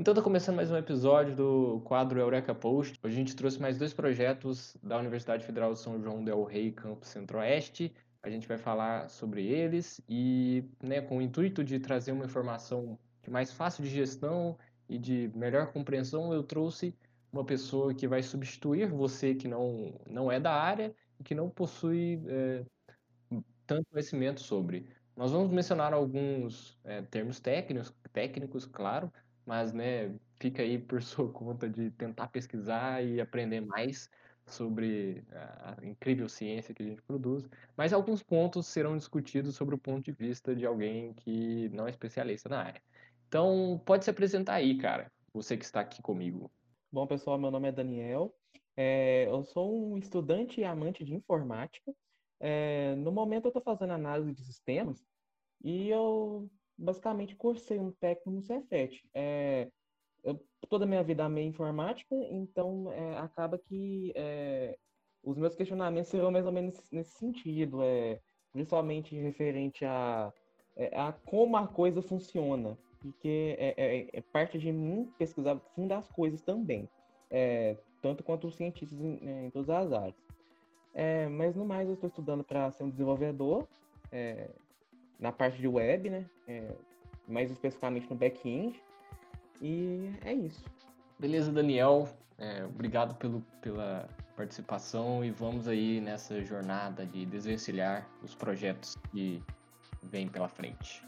Então tá começando mais um episódio do quadro Eureka Post. Hoje a gente trouxe mais dois projetos da Universidade Federal de São João del Rei, Campus Centro-Oeste. A gente vai falar sobre eles e, né, com o intuito de trazer uma informação mais fácil de gestão e de melhor compreensão, eu trouxe uma pessoa que vai substituir você que não, não é da área e que não possui é, tanto conhecimento sobre. Nós vamos mencionar alguns é, termos técnicos, técnicos, claro, mas né, fica aí por sua conta de tentar pesquisar e aprender mais sobre a incrível ciência que a gente produz, mas alguns pontos serão discutidos sobre o ponto de vista de alguém que não é especialista na área. Então, pode se apresentar aí, cara, você que está aqui comigo. Bom, pessoal, meu nome é Daniel. É, eu sou um estudante e amante de informática. É, no momento, eu estou fazendo análise de sistemas e eu basicamente cursei um técnico no Cefet. É, eu, toda a minha vida amei informática, então é, acaba que é, os meus questionamentos serão mais ou menos nesse, sentido, é, principalmente referente a, é, a como a coisa funciona, porque é, é, é parte de mim pesquisar fundo as coisas também, tanto quanto os cientistas em, em todas as áreas. Mas no mais eu estou estudando para ser um desenvolvedor, na parte de web, né? É, mais especificamente no back-end. E é isso. Beleza, Daniel. É, obrigado pelo, pela participação e vamos aí nessa jornada de desvencilhar os projetos que vêm pela frente.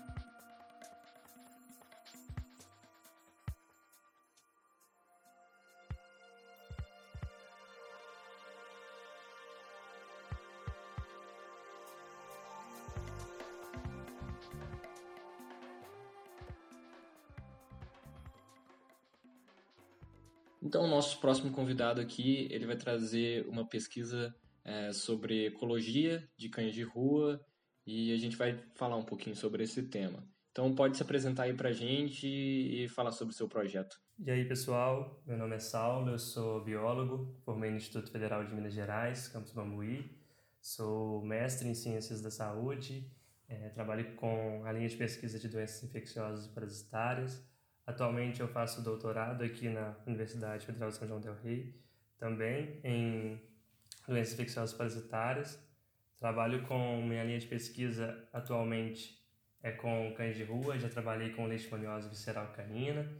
Então, o nosso próximo convidado aqui, ele vai trazer uma pesquisa é, sobre ecologia de cães de rua e a gente vai falar um pouquinho sobre esse tema. Então, pode se apresentar aí para a gente e falar sobre o seu projeto. E aí, pessoal, meu nome é Saulo, eu sou biólogo, formei no Instituto Federal de Minas Gerais, Campus Bambuí, sou mestre em Ciências da Saúde, é, trabalho com a linha de pesquisa de doenças infecciosas e parasitárias, Atualmente eu faço doutorado aqui na Universidade Federal de São João del Rei, também em doenças infecciosas parasitárias. Trabalho com minha linha de pesquisa atualmente é com cães de rua, já trabalhei com leishmaniose visceral canina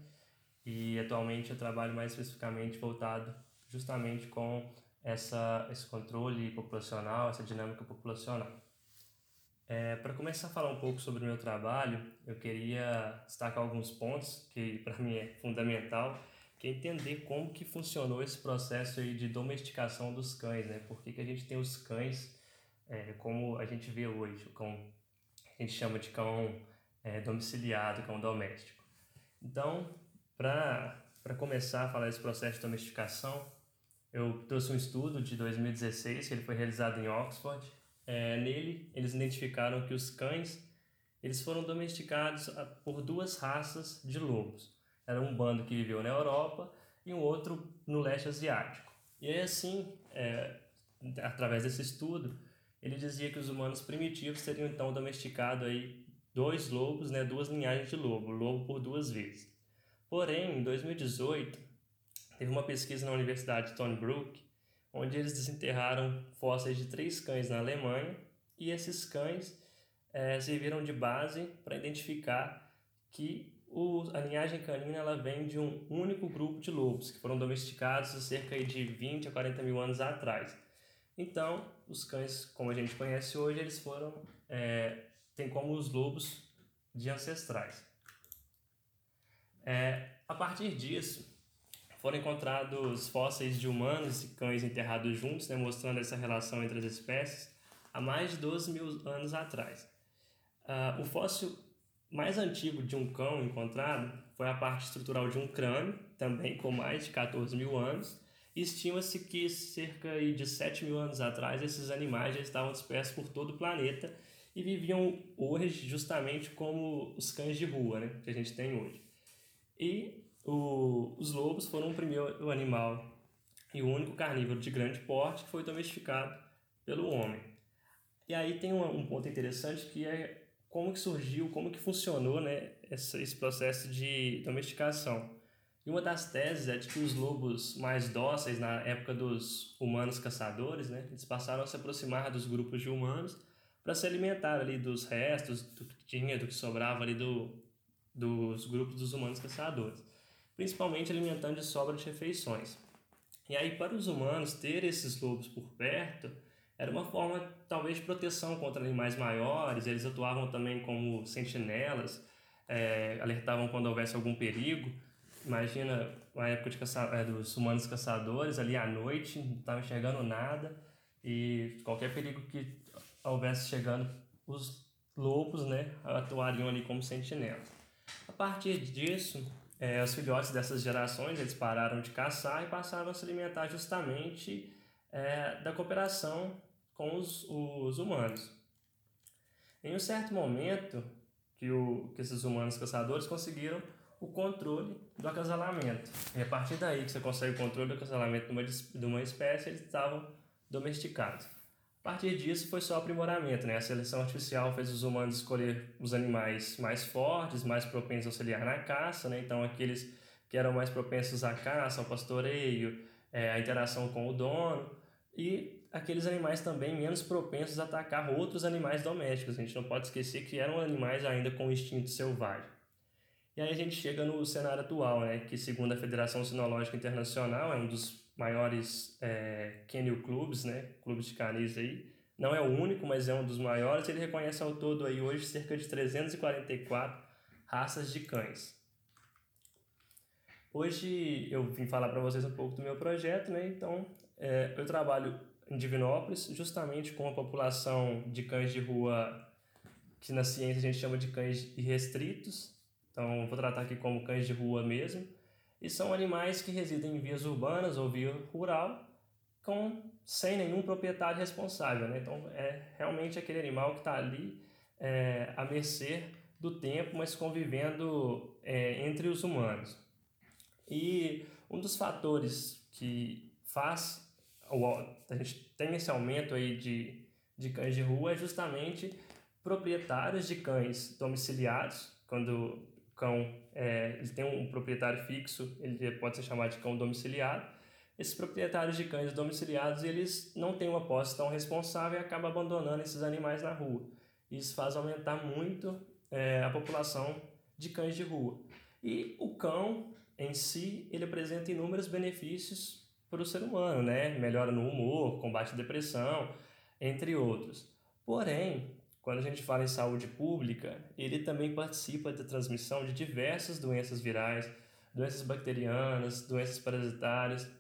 e atualmente eu trabalho mais especificamente voltado justamente com essa, esse controle populacional, essa dinâmica populacional. É, para começar a falar um pouco sobre o meu trabalho, eu queria destacar alguns pontos que para mim é fundamental, que é entender como que funcionou esse processo aí de domesticação dos cães, né? Por que, que a gente tem os cães é, como a gente vê hoje, o cão, a gente chama de cão é, domiciliado, cão doméstico. Então, para começar a falar desse processo de domesticação, eu trouxe um estudo de 2016 que ele foi realizado em Oxford, é, nele, eles identificaram que os cães eles foram domesticados ah, por duas raças de lobos. Era um bando que viveu na Europa e um outro no leste asiático. E aí, assim, é, através desse estudo, ele dizia que os humanos primitivos teriam então domesticado aí dois lobos, né, duas linhagens de lobo, lobo por duas vezes. Porém, em 2018, teve uma pesquisa na Universidade de Stony Brook onde eles desenterraram fósseis de três cães na Alemanha e esses cães é, serviram de base para identificar que o, a linhagem canina ela vem de um único grupo de lobos que foram domesticados cerca de 20 a 40 mil anos atrás. Então, os cães, como a gente conhece hoje, eles foram é, tem como os lobos de ancestrais. É, a partir disso, foram encontrados fósseis de humanos e cães enterrados juntos, né, mostrando essa relação entre as espécies, há mais de 12 mil anos atrás. Uh, o fóssil mais antigo de um cão encontrado foi a parte estrutural de um crânio, também com mais de 14 mil anos, estima-se que cerca de 7 mil anos atrás esses animais já estavam dispersos por todo o planeta e viviam hoje justamente como os cães de rua né, que a gente tem hoje. E o, os lobos foram o primeiro animal e o único carnívoro de grande porte que foi domesticado pelo homem. E aí tem um, um ponto interessante que é como que surgiu, como que funcionou né, esse, esse processo de domesticação. E uma das teses é de que os lobos mais dóceis na época dos humanos caçadores, né, eles passaram a se aproximar dos grupos de humanos para se alimentar ali dos restos do que tinha, do que sobrava ali do, dos grupos dos humanos caçadores, principalmente alimentando de sobra de refeições. E aí, para os humanos ter esses lobos por perto, era uma forma talvez de proteção contra animais maiores, eles atuavam também como sentinelas, é, alertavam quando houvesse algum perigo. Imagina a época caça, é, dos humanos caçadores, ali à noite, não estavam enxergando nada, e qualquer perigo que houvesse chegando, os lobos né, atuariam ali como sentinelas. A partir disso, é, os filhotes dessas gerações eles pararam de caçar e passaram a se alimentar justamente é, da cooperação com os, os humanos. Em um certo momento, que, o, que esses humanos caçadores conseguiram o controle do acasalamento. E a partir daí que você consegue o controle do acasalamento de uma, de uma espécie, eles estavam domesticados. A partir disso foi só aprimoramento, né? A seleção artificial fez os humanos escolher os animais mais fortes, mais propensos a auxiliar na caça, né? Então aqueles que eram mais propensos à caça, ao pastoreio, é, à interação com o dono e aqueles animais também menos propensos a atacar outros animais domésticos. A gente não pode esquecer que eram animais ainda com instinto selvagem. E aí a gente chega no cenário atual, né? Que segundo a Federação Sinológica Internacional é um dos maiores é, clubs, né, clubes de canis aí. Não é o único, mas é um dos maiores. Ele reconhece ao todo aí hoje cerca de 344 raças de cães. Hoje eu vim falar para vocês um pouco do meu projeto, né? Então, é, eu trabalho em Divinópolis justamente com a população de cães de rua que na ciência a gente chama de cães irrestritos. Então, vou tratar aqui como cães de rua mesmo e são animais que residem em vias urbanas ou via rural com sem nenhum proprietário responsável. Né? Então, é realmente aquele animal que está ali é, à mercê do tempo, mas convivendo é, entre os humanos. E um dos fatores que faz a gente tem esse aumento aí de, de cães de rua é justamente proprietários de cães domiciliados, quando cão é, ele tem um proprietário fixo, ele pode ser chamado de cão domiciliado. Esses proprietários de cães domiciliados, eles não têm uma posse tão responsável e acabam abandonando esses animais na rua. Isso faz aumentar muito é, a população de cães de rua. E o cão em si, ele apresenta inúmeros benefícios para o ser humano, né? Melhora no humor, combate a depressão, entre outros. Porém, quando a gente fala em saúde pública, ele também participa da transmissão de diversas doenças virais, doenças bacterianas, doenças parasitárias,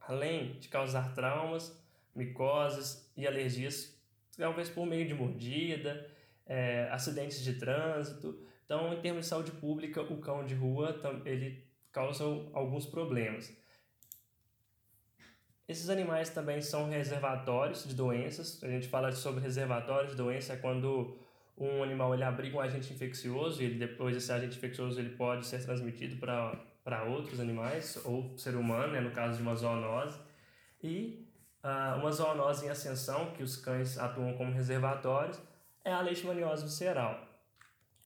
além de causar traumas, micoses e alergias, talvez por meio de mordida, é, acidentes de trânsito. Então, em termos de saúde pública, o cão de rua ele causa alguns problemas. Esses animais também são reservatórios de doenças. A gente fala sobre reservatórios de doença é quando um animal ele abriga um agente infeccioso e depois esse agente infeccioso ele pode ser transmitido para outros animais ou ser humano, né, no caso de uma zoonose. E uh, uma zoonose em ascensão, que os cães atuam como reservatórios, é a leishmaniose visceral.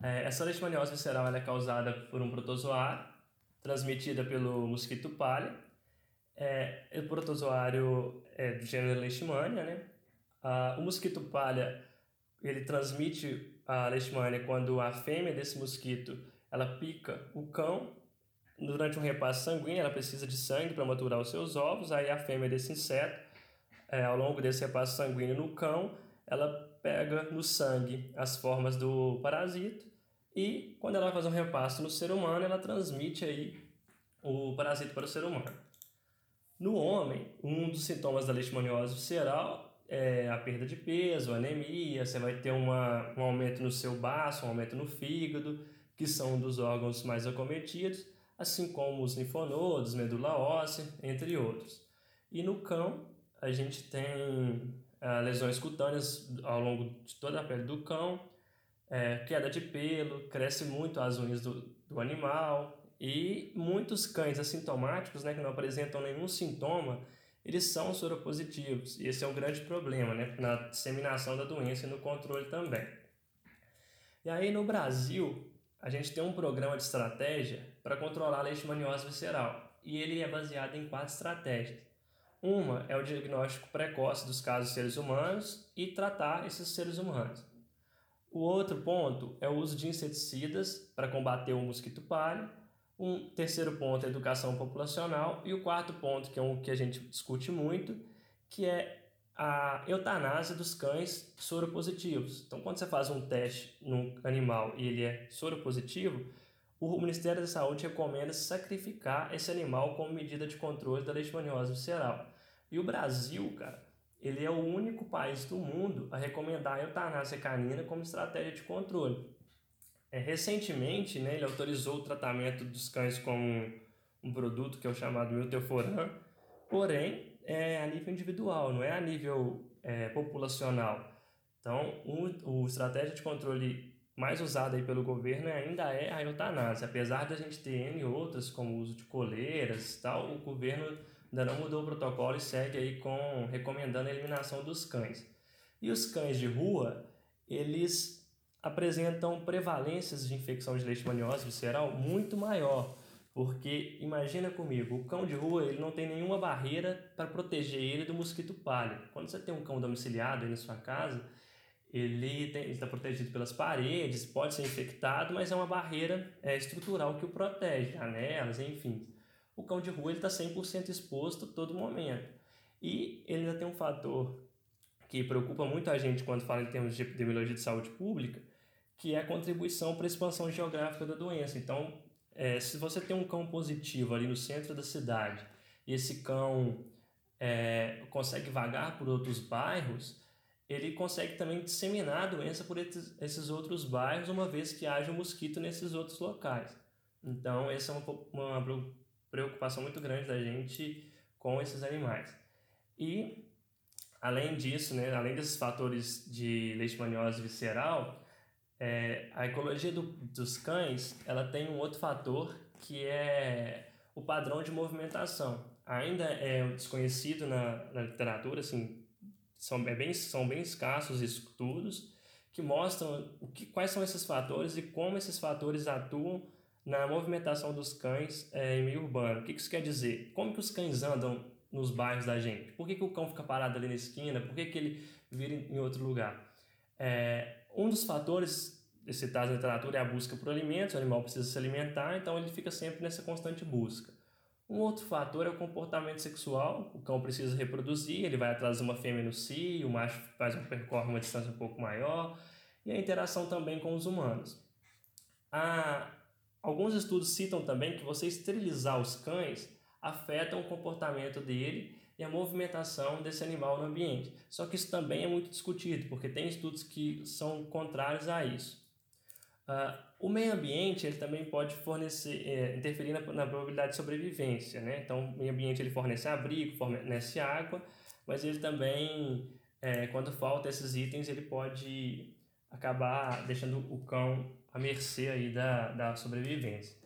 É, essa leishmaniose visceral é causada por um protozoário transmitida pelo mosquito palha é, o protozoário é do gênero Leishmania, né? Ah, o mosquito palha, ele transmite a leishmania quando a fêmea desse mosquito, ela pica o cão durante um repasse sanguíneo, ela precisa de sangue para maturar os seus ovos, aí a fêmea desse inseto, é, ao longo desse repasse sanguíneo no cão, ela pega no sangue as formas do parasito e quando ela fazer um repasse no ser humano, ela transmite aí o parasito para o ser humano. No homem, um dos sintomas da leishmaniose visceral é a perda de peso, anemia, você vai ter uma, um aumento no seu baço, um aumento no fígado, que são um dos órgãos mais acometidos, assim como os linfonodos, medula óssea, entre outros. E no cão, a gente tem ah, lesões cutâneas ao longo de toda a pele do cão, é, queda de pelo, cresce muito as unhas do, do animal, e muitos cães assintomáticos, né, que não apresentam nenhum sintoma, eles são soropositivos. E esse é um grande problema né, na disseminação da doença e no controle também. E aí no Brasil, a gente tem um programa de estratégia para controlar a leishmaniose visceral e ele é baseado em quatro estratégias. Uma é o diagnóstico precoce dos casos de seres humanos e tratar esses seres humanos. O outro ponto é o uso de inseticidas para combater o mosquito palha. Um terceiro ponto é educação populacional. E o quarto ponto, que é um que a gente discute muito, que é a eutanásia dos cães soropositivos. Então, quando você faz um teste num animal e ele é soropositivo, o Ministério da Saúde recomenda sacrificar esse animal como medida de controle da leishmaniose visceral. E o Brasil, cara, ele é o único país do mundo a recomendar a eutanásia canina como estratégia de controle. É, recentemente, né, ele autorizou o tratamento dos cães como um, um produto que é o chamado milteforam, porém é a nível individual, não é a nível é, populacional. Então, o, o estratégia de controle mais usada aí pelo governo ainda é a eutanásia. Apesar da gente ter N outras, como o uso de coleiras e tal, o governo ainda não mudou o protocolo e segue aí com recomendando a eliminação dos cães. E os cães de rua, eles apresentam prevalências de infecção de leishmaniose visceral muito maior, porque imagina comigo, o cão de rua ele não tem nenhuma barreira para proteger ele do mosquito palha. Quando você tem um cão domiciliado aí na sua casa, ele está protegido pelas paredes, pode ser infectado, mas é uma barreira é, estrutural que o protege, janelas, enfim o cão de rua está 100% exposto todo momento. E ele ainda tem um fator que preocupa muito a gente quando fala em termos de epidemiologia de saúde pública, que é a contribuição para a expansão geográfica da doença. Então, é, se você tem um cão positivo ali no centro da cidade e esse cão é, consegue vagar por outros bairros, ele consegue também disseminar a doença por esses, outros bairros, uma vez que haja um mosquito nesses outros locais. Então, essa é uma, uma preocupação muito grande da gente com esses animais. E, além disso, né, além desses fatores de leishmaniose visceral, é, a ecologia do, dos cães ela tem um outro fator que é o padrão de movimentação. Ainda é desconhecido na, na literatura, assim, são, é bem, são bem escassos estudos que mostram o que, quais são esses fatores e como esses fatores atuam na movimentação dos cães é, em meio urbano. O que isso quer dizer? Como que os cães andam nos bairros da gente? Por que, que o cão fica parado ali na esquina? Por que, que ele vira em outro lugar? É, um dos fatores citados na literatura é a busca por alimentos, o animal precisa se alimentar, então ele fica sempre nessa constante busca. Um outro fator é o comportamento sexual, o cão precisa reproduzir, ele vai atrás de uma fêmea no cio, o macho faz um, percorre uma distância um pouco maior, e a interação também com os humanos. A Alguns estudos citam também que você esterilizar os cães afeta o comportamento dele e a movimentação desse animal no ambiente. Só que isso também é muito discutido, porque tem estudos que são contrários a isso. Uh, o meio ambiente ele também pode fornecer, é, interferir na, na, probabilidade de sobrevivência. Né? Então, o meio ambiente ele fornece abrigo, fornece água, mas ele também, é, quando falta esses itens, ele pode acabar deixando o cão à mercê aí da, da sobrevivência.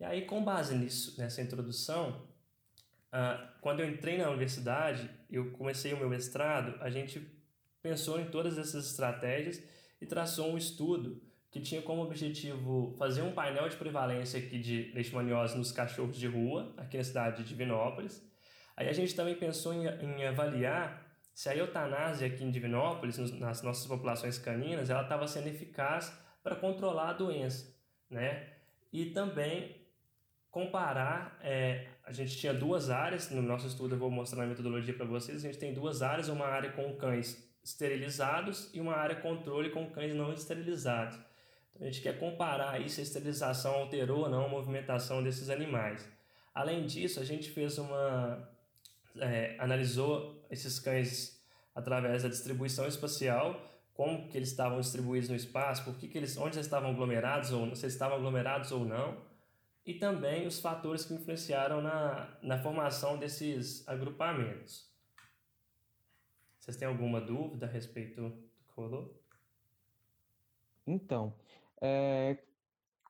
E aí, com base nisso, nessa introdução, uh, quando eu entrei na universidade, eu comecei o meu mestrado, a gente pensou em todas essas estratégias e traçou um estudo que tinha como objetivo fazer um painel de prevalência aqui de leishmaniose nos cachorros de rua, aqui na cidade de Divinópolis. Aí a gente também pensou em, em avaliar se a eutanásia aqui em Divinópolis, nas nossas populações caninas, ela estava sendo eficaz para controlar a doença, né? E também comparar, é, a gente tinha duas áreas, no nosso estudo eu vou mostrar a metodologia para vocês, a gente tem duas áreas, uma área com cães esterilizados e uma área controle com cães não esterilizados. Então, a gente quer comparar aí se a esterilização alterou ou não a movimentação desses animais. Além disso, a gente fez uma... É, analisou esses cães através da distribuição espacial como que eles estavam distribuídos no espaço, por que, que eles, onde eles estavam aglomerados ou se eles estavam aglomerados ou não, e também os fatores que influenciaram na, na formação desses agrupamentos. Vocês têm alguma dúvida a respeito do falou? Então, é,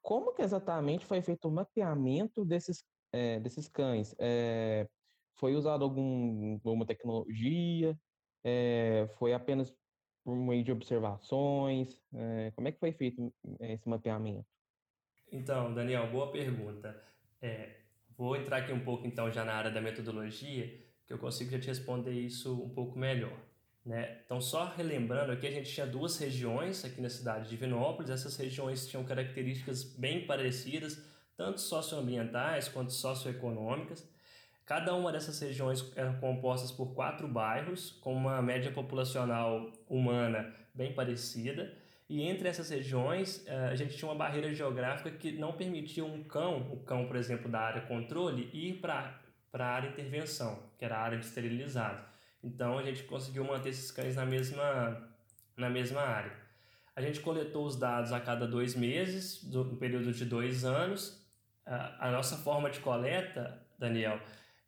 como que exatamente foi feito o mapeamento desses, é, desses cães? É, foi usado algum, alguma tecnologia? É, foi apenas por meio de observações? É, como é que foi feito eh, esse mapeamento? Então, Daniel, boa pergunta. É, vou entrar aqui um pouco então já na área da metodologia, que eu consigo já te responder isso um pouco melhor. Né? Então, só relembrando aqui, a gente tinha duas regiões aqui na cidade de Vinópolis. Essas regiões tinham características bem parecidas, tanto socioambientais quanto socioeconômicas. Cada uma dessas regiões eram compostas por quatro bairros, com uma média populacional humana bem parecida. E entre essas regiões, eh, a gente tinha uma barreira geográfica que não permitia um cão, o cão, por exemplo, da área controle, ir para a área intervenção, que era a área de esterilizado. Então a gente conseguiu manter esses cães na mesma, na mesma área. A gente coletou os dados a cada dois meses, no período de dois anos. A, a nossa forma de coleta, Daniel,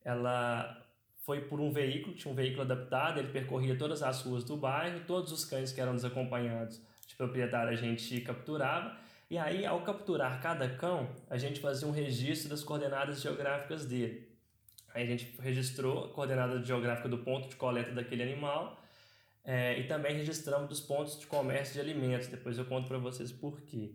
ela foi por um veículo, tinha um veículo adaptado, ele percorria todas as ruas do bairro, todos os cães que eram desacompanhados de proprietário a gente capturava, e aí ao capturar cada cão, a gente fazia um registro das coordenadas geográficas dele. Aí a gente registrou a coordenada geográfica do ponto de coleta daquele animal é, e também registramos dos pontos de comércio de alimentos. Depois eu conto para vocês por quê.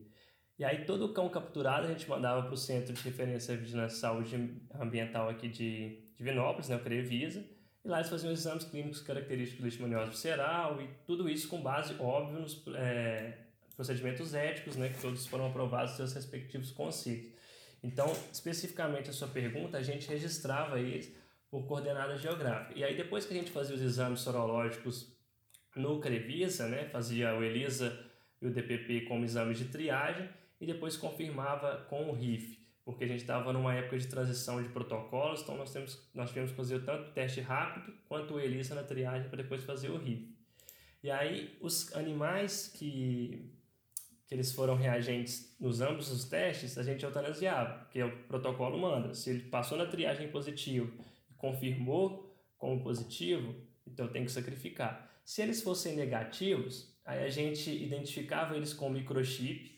E aí todo o cão capturado a gente mandava para o Centro de Referência de Vigilância Saúde Ambiental aqui de, de Vinópolis, né, o CREVISA, e lá eles faziam exames clínicos característicos de leishmaniose visceral e tudo isso com base, óbvio, nos é, procedimentos éticos, né, que todos foram aprovados nos seus respectivos conceitos. Então, especificamente a sua pergunta, a gente registrava eles por coordenada geográfica. E aí, depois que a gente fazia os exames sorológicos no Crevisa, né, fazia o ELISA e o DPP como exames de triagem, e depois confirmava com o RIF, porque a gente estava numa época de transição de protocolos, então nós, temos, nós tivemos que fazer tanto o teste rápido quanto o ELISA na triagem para depois fazer o RIF. E aí, os animais que que eles foram reagentes nos ambos os testes, a gente eutanasiava, porque o protocolo manda. Se ele passou na triagem positivo e confirmou como positivo, então tem que sacrificar. Se eles fossem negativos, aí a gente identificava eles com microchip,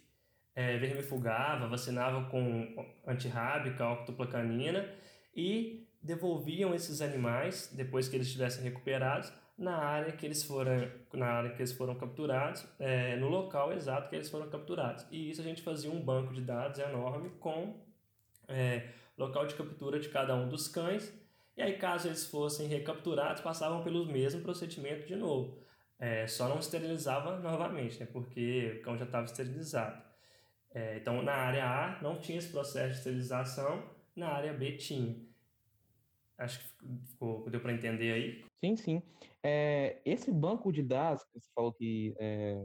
é, vermifugava, vacinava com antirrábica, octoplacanina e devolviam esses animais, depois que eles estivessem recuperados, na área que eles foram, na área que eles foram capturados, é, no local exato que eles foram capturados. E isso a gente fazia um banco de dados enorme com é, local de captura de cada um dos cães. E aí, caso eles fossem recapturados, passavam pelo mesmo procedimento de novo. É, só não esterilizava novamente, né, porque o cão já estava esterilizado. É, então, na área A não tinha esse processo de esterilização, na área B tinha. Acho que ficou, deu para entender aí. Sim, sim. É, esse banco de dados que você falou que é,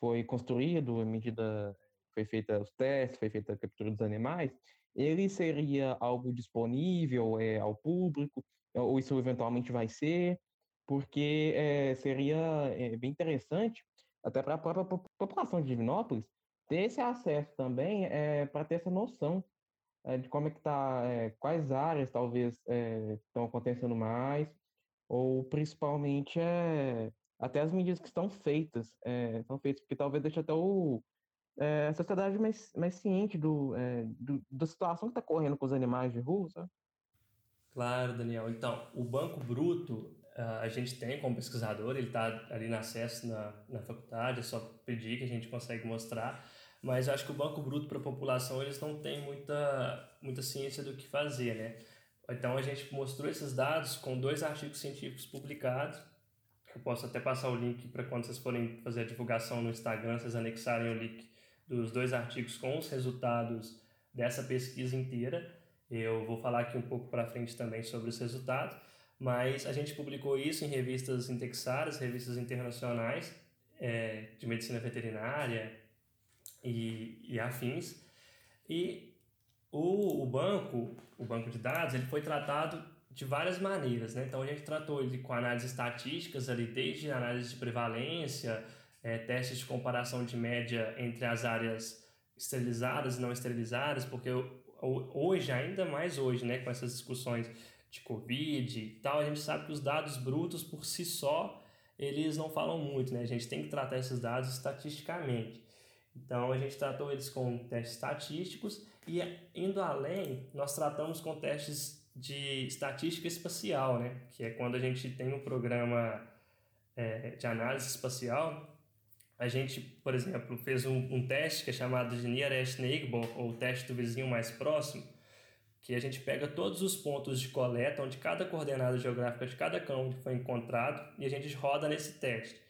foi construído à medida foi feita os testes, foi feita a captura dos animais, ele seria algo disponível é, ao público, ou isso eventualmente vai ser, porque é, seria é, bem interessante, até para a própria população de Divinópolis, ter esse acesso também é, para ter essa noção é, de como é que está, quais áreas talvez estão acontecendo mais, ou principalmente é, até as medidas que estão feitas, é, são feitas, porque talvez deixe até o, é, a sociedade mais, mais ciente do, é, do, da situação que está correndo com os animais de rua, sabe? Claro, Daniel. Então, o Banco Bruto, a gente tem como pesquisador, ele está ali no acesso na, na faculdade, é só pedir que a gente consegue mostrar, mas acho que o Banco Bruto para a população, eles não têm muita, muita ciência do que fazer, né? Então a gente mostrou esses dados com dois artigos científicos publicados. Eu posso até passar o link para quando vocês forem fazer a divulgação no Instagram, vocês anexarem o link dos dois artigos com os resultados dessa pesquisa inteira. Eu vou falar aqui um pouco para frente também sobre os resultados, mas a gente publicou isso em revistas indexadas, revistas internacionais é, de medicina veterinária e, e afins. E o, o banco, o banco de dados, ele foi tratado de várias maneiras, né? Então a gente tratou ele com análises estatísticas ali, desde análise de prevalência, é, testes de comparação de média entre as áreas esterilizadas e não esterilizadas, porque hoje, ainda mais hoje, né, com essas discussões de Covid e tal, a gente sabe que os dados brutos por si só, eles não falam muito, né? A gente tem que tratar esses dados estatisticamente. Então a gente tratou eles com testes estatísticos e indo além, nós tratamos com testes de estatística espacial, né? que é quando a gente tem um programa é, de análise espacial a gente, por exemplo, fez um, um teste que é chamado de Nearest Neighbor, ou teste do vizinho mais próximo, que a gente pega todos os pontos de coleta, onde cada coordenada geográfica de cada cão foi encontrado, e a gente roda nesse teste.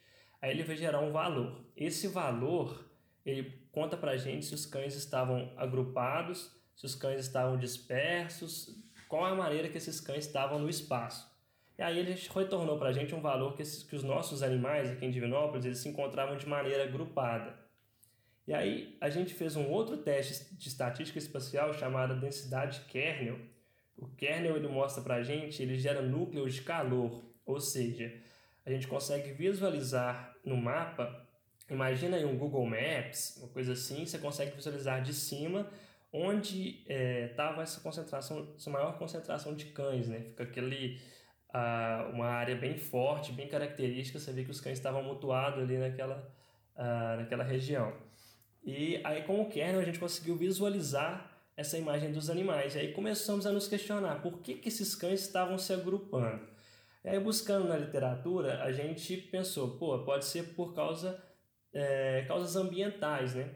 Aí ele vai gerar um valor. Esse valor, ele conta pra gente se os cães estavam agrupados, se os cães estavam dispersos, qual a maneira que esses cães estavam no espaço. E aí ele retornou para a gente um valor que, esses, que os nossos animais aqui em Divinópolis eles se encontravam de maneira agrupada. E aí a gente fez um outro teste de estatística espacial chamado densidade kernel. O kernel ele mostra para a gente, ele gera núcleos de calor, ou seja, a gente consegue visualizar no mapa, imagina aí um Google Maps, uma coisa assim, você consegue visualizar de cima onde estava é, essa concentração, essa maior concentração de cães, né? Fica aquele uh, uma área bem forte, bem característica, você vê que os cães estavam mutuados ali naquela, uh, naquela região. E aí com o kernel a gente conseguiu visualizar essa imagem dos animais. E aí começamos a nos questionar por que, que esses cães estavam se agrupando. E aí buscando na literatura, a gente pensou, pô, pode ser por causa é, causas ambientais, né?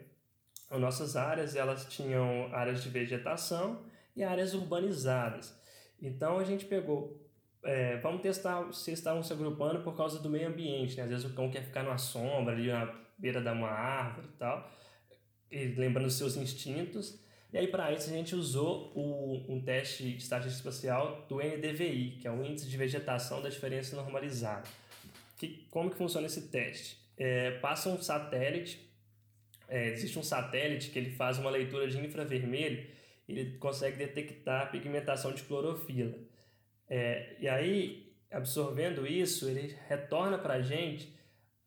As nossas áreas, elas tinham áreas de vegetação e áreas urbanizadas. Então a gente pegou é, vamos testar se estavam se agrupando por causa do meio ambiente, né? Às vezes o cão quer ficar numa sombra, ali na beira de uma árvore e tal, e lembrando seus instintos. E aí, para isso, a gente usou o, um teste de estatística espacial do NDVI, que é o Índice de Vegetação da Diferença Normalizada. Que, como que funciona esse teste? É, passa um satélite, é, existe um satélite que ele faz uma leitura de infravermelho, ele consegue detectar a pigmentação de clorofila. É, e aí, absorvendo isso, ele retorna para a gente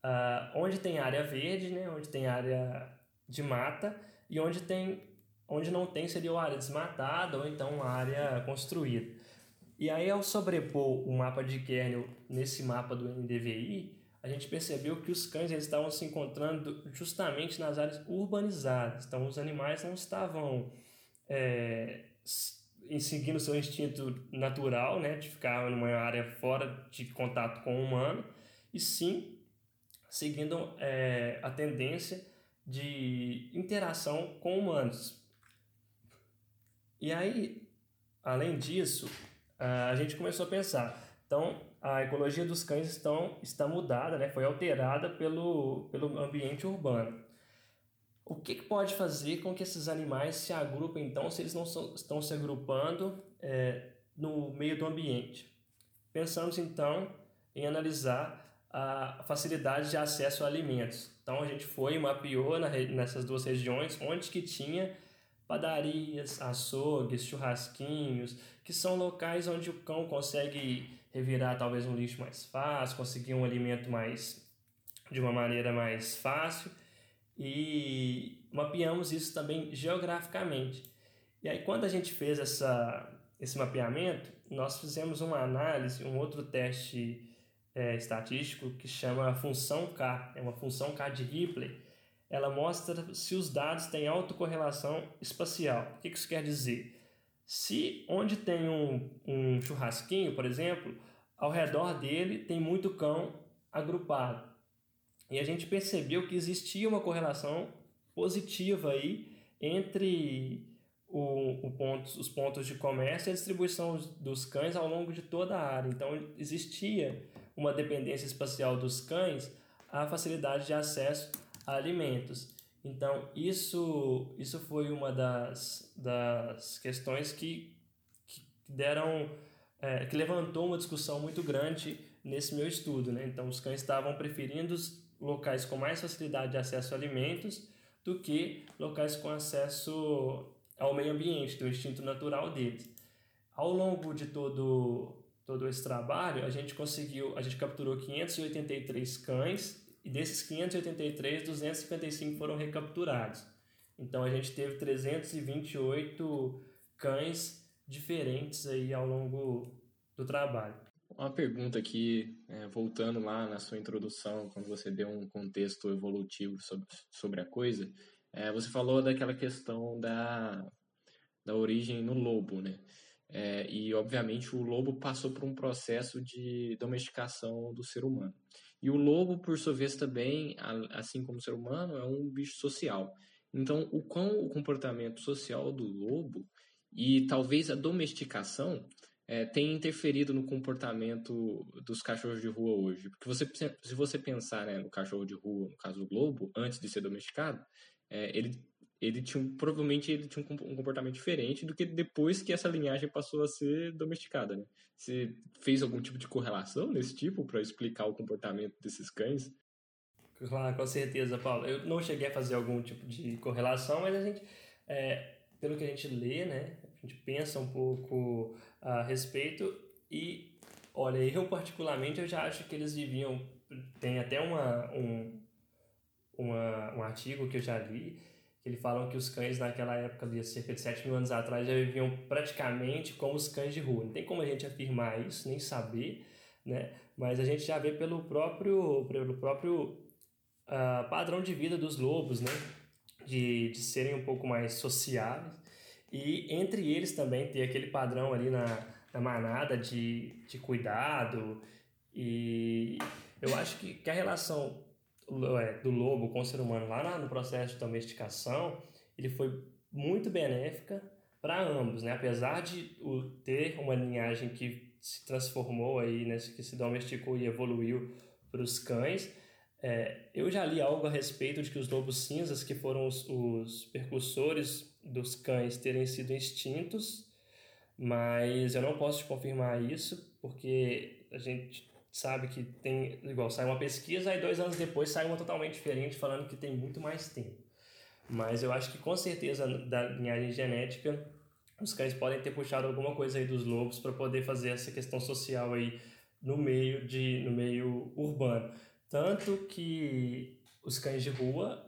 uh, onde tem área verde, né, onde tem área de mata, e onde, tem, onde não tem seria a área desmatada ou então a área construída. E aí, ao sobrepor o mapa de kernel nesse mapa do NDVI, a gente percebeu que os cães eles estavam se encontrando justamente nas áreas urbanizadas. Então, os animais não estavam é, seguindo seu instinto natural, né, de ficar numa área fora de contato com o humano, e sim seguindo é, a tendência de interação com humanos. E aí, além disso, a gente começou a pensar, então a ecologia dos cães estão, está mudada, né, foi alterada pelo, pelo ambiente urbano. O que, que, pode fazer com que esses animais se agrupem, então, se eles não são, estão se agrupando é, no meio do ambiente? Pensamos, então, em analisar a facilidade de acesso a alimentos. Então, a gente foi e mapeou na, nessas duas regiões onde que tinha padarias, açougues, churrasquinhos, que são locais onde o cão consegue revirar talvez um lixo mais fácil, conseguir um alimento mais de uma maneira mais fácil e mapeamos isso também geograficamente. E aí, quando a gente fez essa, esse mapeamento, nós fizemos uma análise, um outro teste é, estatístico que chama função K, é uma função K de Ripley. Ela mostra se os dados têm autocorrelação espacial. O que isso quer dizer? Se onde tem um, um churrasquinho, por exemplo, ao redor dele tem muito cão agrupado. E a gente percebeu que existia uma correlação positiva aí entre o, o pontos, os pontos de comércio e a distribuição dos cães ao longo de toda a área. Então, existia uma dependência espacial dos cães à facilidade de acesso a alimentos. Então, isso, isso foi uma das, das questões que, que deram, é, que levantou uma discussão muito grande nesse meu estudo. Né? Então, os cães estavam preferindo locais com mais facilidade de acesso a alimentos do que locais com acesso ao meio ambiente, do instinto natural deles. Ao longo de todo todo esse trabalho, a gente conseguiu, a gente capturou 583 cães e desses 583, 255 foram recapturados. Então a gente teve 328 cães diferentes aí ao longo do trabalho. Uma pergunta aqui, é, voltando lá na sua introdução, quando você deu um contexto evolutivo sobre, sobre a coisa, é, você falou daquela questão da, da origem no lobo, né? É, e, obviamente, o lobo passou por um processo de domesticação do ser humano. E o lobo, por sua vez, também, assim como o ser humano, é um bicho social. Então, o quão o comportamento social do lobo e talvez a domesticação é, tem interferido no comportamento dos cachorros de rua hoje. Porque você, se você pensar né, no cachorro de rua, no caso do lobo, antes de ser domesticado, é, ele ele tinha provavelmente ele tinha um comportamento diferente do que depois que essa linhagem passou a ser domesticada, né? Você fez algum tipo de correlação nesse tipo para explicar o comportamento desses cães? Claro, com certeza, Paulo. Eu não cheguei a fazer algum tipo de correlação, mas a gente, é, pelo que a gente lê, né, a gente pensa um pouco a respeito e, olha, eu particularmente eu já acho que eles viviam, tem até uma, um, uma, um artigo que eu já li que eles falam que os cães naquela época, ali, cerca de 7 mil anos atrás, já viviam praticamente como os cães de rua. Não tem como a gente afirmar isso, nem saber, né? mas a gente já vê pelo próprio, pelo próprio uh, padrão de vida dos lobos, né? de, de serem um pouco mais sociáveis, e entre eles também ter aquele padrão ali na, na manada de, de cuidado, e eu acho que, que a relação do lobo com o ser humano lá no processo de domesticação, ele foi muito benéfica para ambos, né? Apesar de ter uma linhagem que se transformou aí, né? que se domesticou e evoluiu para os cães, é, eu já li algo a respeito de que os lobos cinzas, que foram os, os dos cães, terem sido extintos, mas eu não posso te confirmar isso, porque a gente sabe que tem, igual, sai uma pesquisa e dois anos depois sai uma totalmente diferente falando que tem muito mais tempo. Mas eu acho que com certeza da linhagem genética os cães podem ter puxado alguma coisa aí dos lobos para poder fazer essa questão social aí no meio de no meio urbano. Tanto que os cães de rua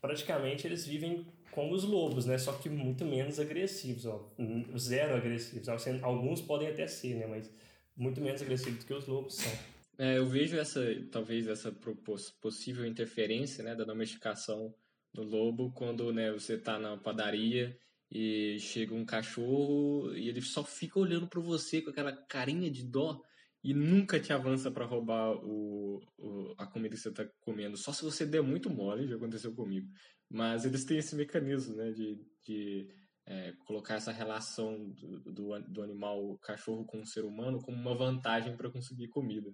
praticamente eles vivem como os lobos, né? Só que muito menos agressivos, ó. Zero agressivos. Alguns podem até ser, né? Mas muito menos agressivo do que os lobos são. É, eu vejo essa, talvez, essa possível interferência, né, da domesticação do lobo quando, né, você está na padaria e chega um cachorro e ele só fica olhando para você com aquela carinha de dó e nunca te avança para roubar o, o, a comida que você está comendo. Só se você der muito mole, já aconteceu comigo. Mas eles têm esse mecanismo, né, de, de é, colocar essa relação do, do, do, animal cachorro com o ser humano como uma vantagem para conseguir comida.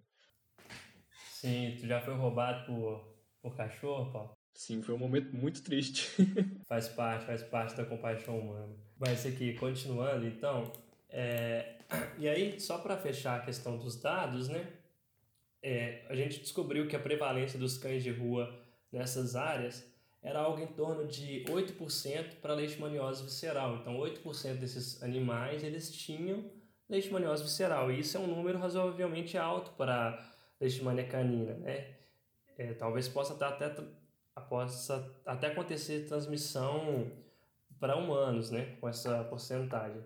Sim, tu já foi roubado por, por cachorro, Paulo? Sim, foi um momento muito triste. faz parte, faz parte da compaixão humana. Mas aqui, continuando, então, é... e aí, só para fechar a questão dos dados, né? É, a gente descobriu que a prevalência dos cães de rua nessas áreas era algo em torno de 8% para leishmaniose visceral. Então, 8% desses animais eles tinham leishmaniose visceral. E isso é um número razoavelmente alto para leishmania canina, né? É, talvez possa até, possa até acontecer transmissão para humanos, né? Com essa porcentagem.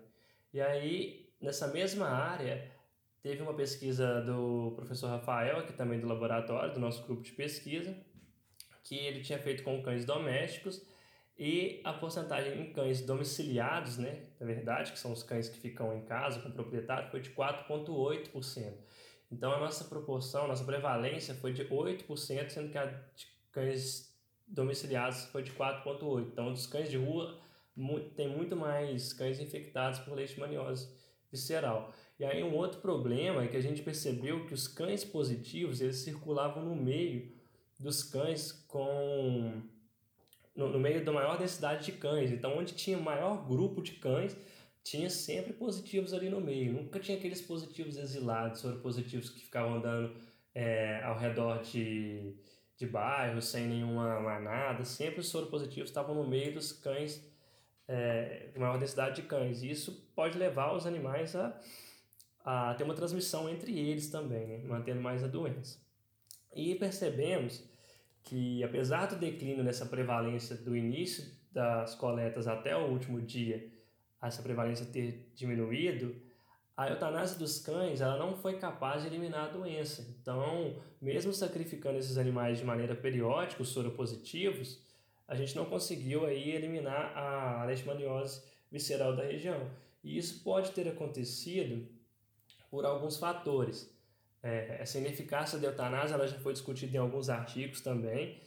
E aí, nessa mesma área, teve uma pesquisa do professor Rafael, aqui também do laboratório, do nosso grupo de pesquisa, que ele tinha feito com cães domésticos e a porcentagem em cães domiciliados, né, na verdade, que são os cães que ficam em casa com o proprietário, foi de 4,8%. Então a nossa proporção, nossa prevalência foi de 8%, sendo que a de cães domiciliados foi de 4,8%. Então dos cães de rua tem muito mais cães infectados por leishmaniose visceral. E aí um outro problema é que a gente percebeu que os cães positivos eles circulavam no meio dos cães com no, no, meio da maior densidade de cães. Então, onde tinha maior grupo de cães, tinha sempre positivos ali no meio. Nunca tinha aqueles positivos exilados, positivos que ficavam andando é, ao redor de, de bairros, sem nenhuma manada. Sempre os soropositivos estavam no meio dos cães, é, maior densidade de cães. E isso pode levar os animais a, a ter uma transmissão entre eles também, né? mantendo mais a doença. E percebemos que, apesar do declínio nessa prevalência do início das coletas até o último dia, essa prevalência ter diminuído, a eutanásia dos cães ela não foi capaz de eliminar a doença. Então, mesmo sacrificando esses animais de maneira periódica, os soropositivos, a gente não conseguiu aí eliminar a leishmaniose visceral da região. E isso pode ter acontecido por alguns fatores. É, essa ineficácia da eutanásia ela já foi discutida em alguns artigos também,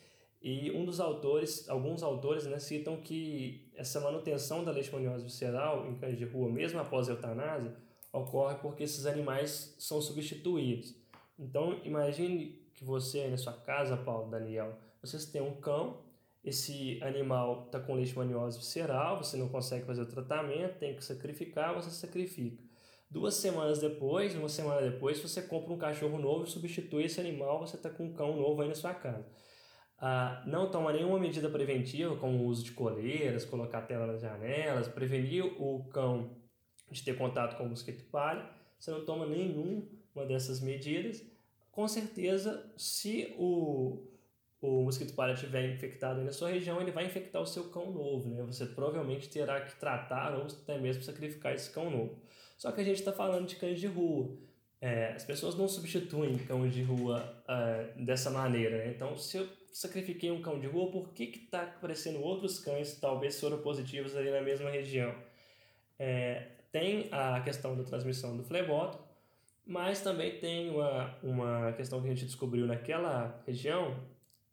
e um dos autores, alguns autores né, citam que essa manutenção da leishmaniose visceral em cães de rua, mesmo após a eutanásia, ocorre porque esses animais são substituídos. Então, imagine que você na sua casa, Paulo, Daniel, vocês têm um cão, esse animal está com leishmaniose visceral, você não consegue fazer o tratamento, tem que sacrificar, você sacrifica. Duas semanas depois, uma semana depois, você compra um cachorro novo e substitui esse animal, você está com um cão novo aí na sua casa. Ah, não toma nenhuma medida preventiva, como o uso de coleiras, colocar tela nas janelas, prevenir o cão de ter contato com o mosquito palha, você não toma nenhuma dessas medidas, com certeza, se o, o mosquito palha estiver infectado na sua região, ele vai infectar o seu cão novo, né? Você provavelmente terá que tratar ou até mesmo sacrificar esse cão novo. Só que a gente está falando de cães de rua. É, as pessoas não substituem cães de rua uh, dessa maneira. Né? Então, se eu sacrifiquei um cão de rua, por que está aparecendo outros cães, talvez soropositivos, ali na mesma região? É, tem a questão da transmissão do fleboto, mas também tem uma, uma questão que a gente descobriu naquela região,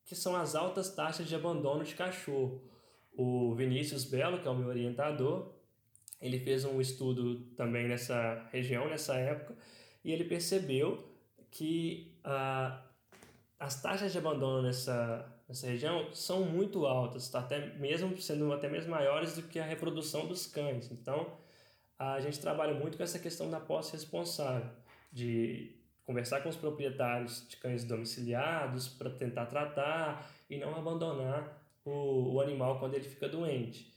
que são as altas taxas de abandono de cachorro. O Vinícius Belo, que é o meu orientador, ele fez um estudo também nessa região, nessa época, e ele percebeu que ah, as taxas de abandono nessa, nessa região são muito altas, tá? até mesmo sendo até mesmo maiores do que a reprodução dos cães. Então, a gente trabalha muito com essa questão da posse responsável, de conversar com os proprietários de cães domiciliados para tentar tratar e não abandonar o, o animal quando ele fica doente.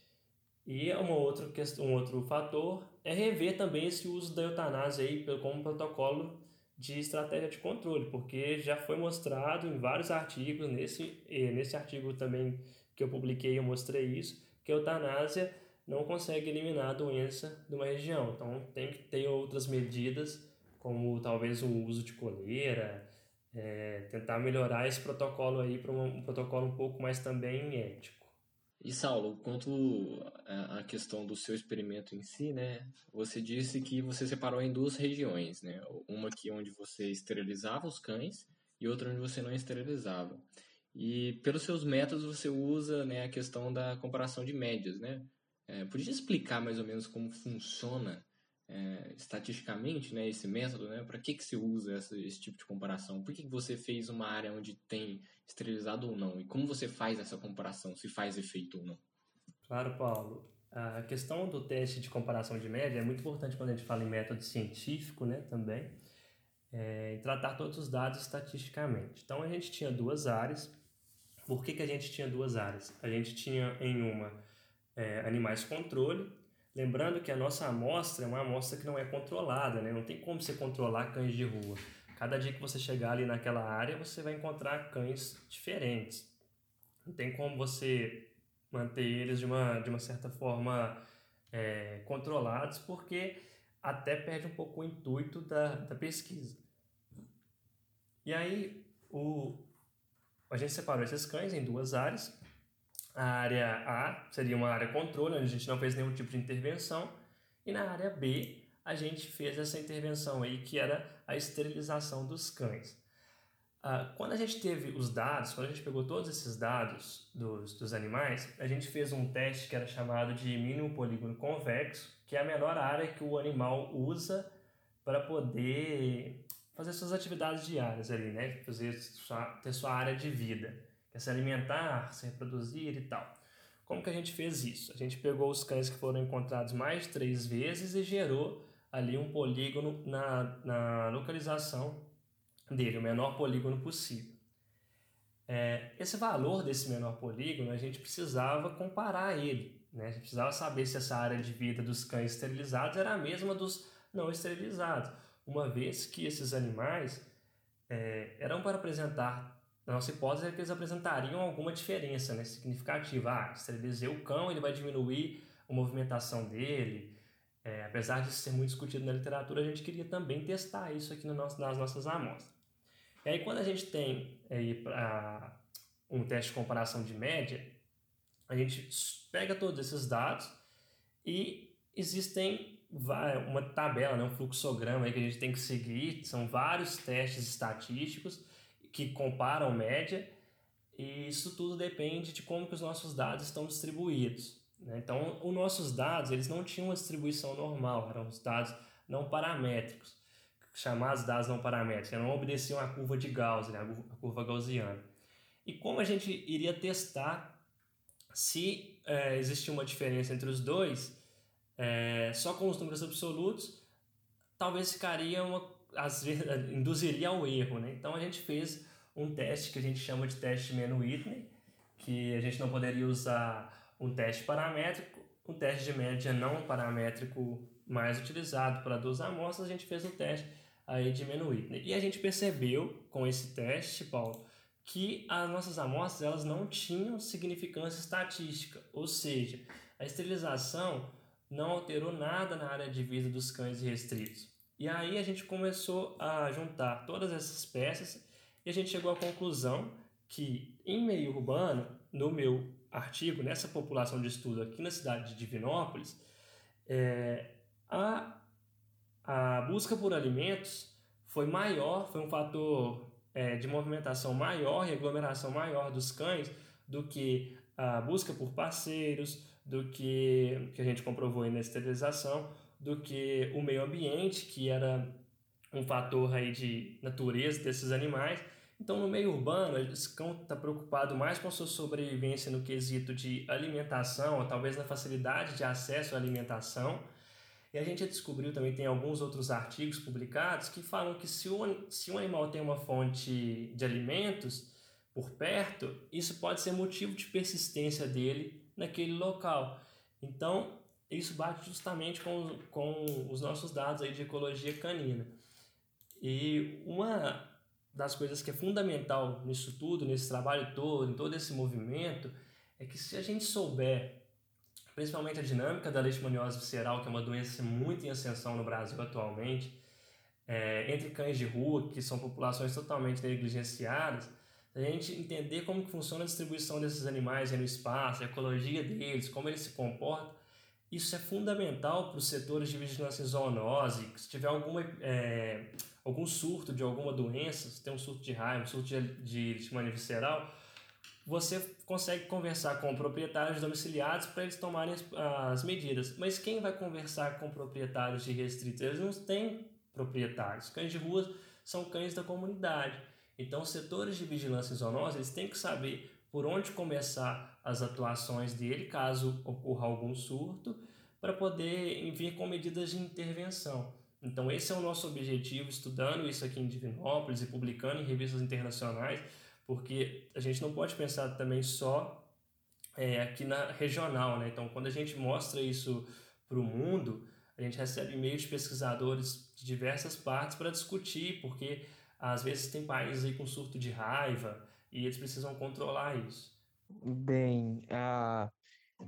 E uma outra questão, um outro fator é rever também esse uso da eutanásia aí como protocolo de estratégia de controle, porque já foi mostrado em vários artigos, nesse, nesse artigo também que eu publiquei eu mostrei isso, que a eutanásia não consegue eliminar a doença de uma região. Então tem que ter outras medidas, como talvez o uso de coleira, é, tentar melhorar esse protocolo aí para um, um protocolo um pouco mais também ético. E Saulo, quanto à questão do seu experimento em si, né? Você disse que você separou em duas regiões, né? Uma aqui onde você esterilizava os cães e outra onde você não esterilizava. E pelos seus métodos você usa né, a questão da comparação de médias, né? É, podia explicar mais ou menos como funciona é, estatisticamente né, esse método? Né? Para que, que se usa essa, esse tipo de comparação? Por que, que você fez uma área onde tem esterilizado ou não? E como você faz essa comparação, se faz efeito ou não? Claro, Paulo. A questão do teste de comparação de média é muito importante quando a gente fala em método científico né, também, é, tratar todos os dados estatisticamente. Então, a gente tinha duas áreas. Por que, que a gente tinha duas áreas? A gente tinha em uma é, animais controle. Lembrando que a nossa amostra é uma amostra que não é controlada, né? não tem como você controlar cães de rua. Cada dia que você chegar ali naquela área, você vai encontrar cães diferentes. Não tem como você manter eles de uma, de uma certa forma é, controlados, porque até perde um pouco o intuito da, da pesquisa. E aí, o, a gente separou esses cães em duas áreas. A área A seria uma área controle, onde a gente não fez nenhum tipo de intervenção. E na área B, a gente fez essa intervenção aí, que era a esterilização dos cães. Ah, quando a gente teve os dados, quando a gente pegou todos esses dados dos, dos animais, a gente fez um teste que era chamado de mínimo polígono convexo, que é a menor área que o animal usa para poder fazer suas atividades diárias ali, né? Fazer sua, ter sua área de vida quer se alimentar, se reproduzir e tal. Como que a gente fez isso? A gente pegou os cães que foram encontrados mais de três vezes e gerou ali um polígono na, na localização dele, o menor polígono possível. É, esse valor desse menor polígono a gente precisava comparar ele. Né? A gente precisava saber se essa área de vida dos cães esterilizados era a mesma dos não esterilizados, uma vez que esses animais é, eram para apresentar a nossa hipótese é que eles apresentariam alguma diferença né, significativa. Ah, esterilizei o cão, ele vai diminuir a movimentação dele. É, apesar de ser muito discutido na literatura, a gente queria também testar isso aqui no nosso, nas nossas amostras. E aí, quando a gente tem aí, pra, um teste de comparação de média, a gente pega todos esses dados e existem uma tabela, né, um fluxograma aí que a gente tem que seguir, são vários testes estatísticos que comparam média e isso tudo depende de como que os nossos dados estão distribuídos. Né? Então, os nossos dados eles não tinham uma distribuição normal, eram os dados não paramétricos, chamados dados não paramétricos, não obedeciam à curva de Gauss, né? a curva gaussiana. E como a gente iria testar se é, existia uma diferença entre os dois, é, só com os números absolutos, talvez ficaria uma, às vezes, induziria ao erro. Né? Então a gente fez um teste que a gente chama de teste Mann-Whitney, que a gente não poderia usar um teste paramétrico, um teste de média não paramétrico mais utilizado para duas amostras, a gente fez o teste aí de Mann-Whitney. E a gente percebeu com esse teste, Paulo, que as nossas amostras elas não tinham significância estatística, ou seja, a esterilização não alterou nada na área de vida dos cães restritos. E aí a gente começou a juntar todas essas peças e a gente chegou à conclusão que em meio urbano, no meu artigo, nessa população de estudo aqui na cidade de Divinópolis, é, a, a busca por alimentos foi maior, foi um fator é, de movimentação maior e aglomeração maior dos cães do que a busca por parceiros, do que, que a gente comprovou aí na esterilização, do que o meio ambiente, que era um fator aí de natureza desses animais. Então, no meio urbano, esse cão está preocupado mais com a sua sobrevivência no quesito de alimentação, ou talvez na facilidade de acesso à alimentação, e a gente descobriu também, tem alguns outros artigos publicados que falam que se o, se o animal tem uma fonte de alimentos por perto, isso pode ser motivo de persistência dele naquele local. Então, isso bate justamente com, com os nossos dados aí de ecologia canina. E uma das coisas que é fundamental nisso tudo, nesse trabalho todo, em todo esse movimento, é que se a gente souber principalmente a dinâmica da leishmaniose visceral, que é uma doença muito em ascensão no Brasil atualmente, é, entre cães de rua, que são populações totalmente negligenciadas, a gente entender como que funciona a distribuição desses animais no espaço, a ecologia deles, como eles se comportam, isso é fundamental para os setores de vigilância em zoonose, se tiver alguma, é, algum surto de alguma doença, se tem um surto de raiva, um surto de, de visceral, você consegue conversar com proprietários domiciliados para eles tomarem as, as, medidas. Mas quem vai conversar com proprietários de restritos? Eles não têm proprietários. Cães de rua são cães da comunidade. Então, os setores de vigilância e zoonose eles têm que saber por onde começar as atuações dele, caso ocorra algum surto, para poder vir com medidas de intervenção. Então, esse é o nosso objetivo, estudando isso aqui em Divinópolis e publicando em revistas internacionais, porque a gente não pode pensar também só é, aqui na regional, né? Então, quando a gente mostra isso para o mundo, a gente recebe e-mails de pesquisadores de diversas partes para discutir, porque às vezes tem países aí com surto de raiva e eles precisam controlar isso. Bem, uh,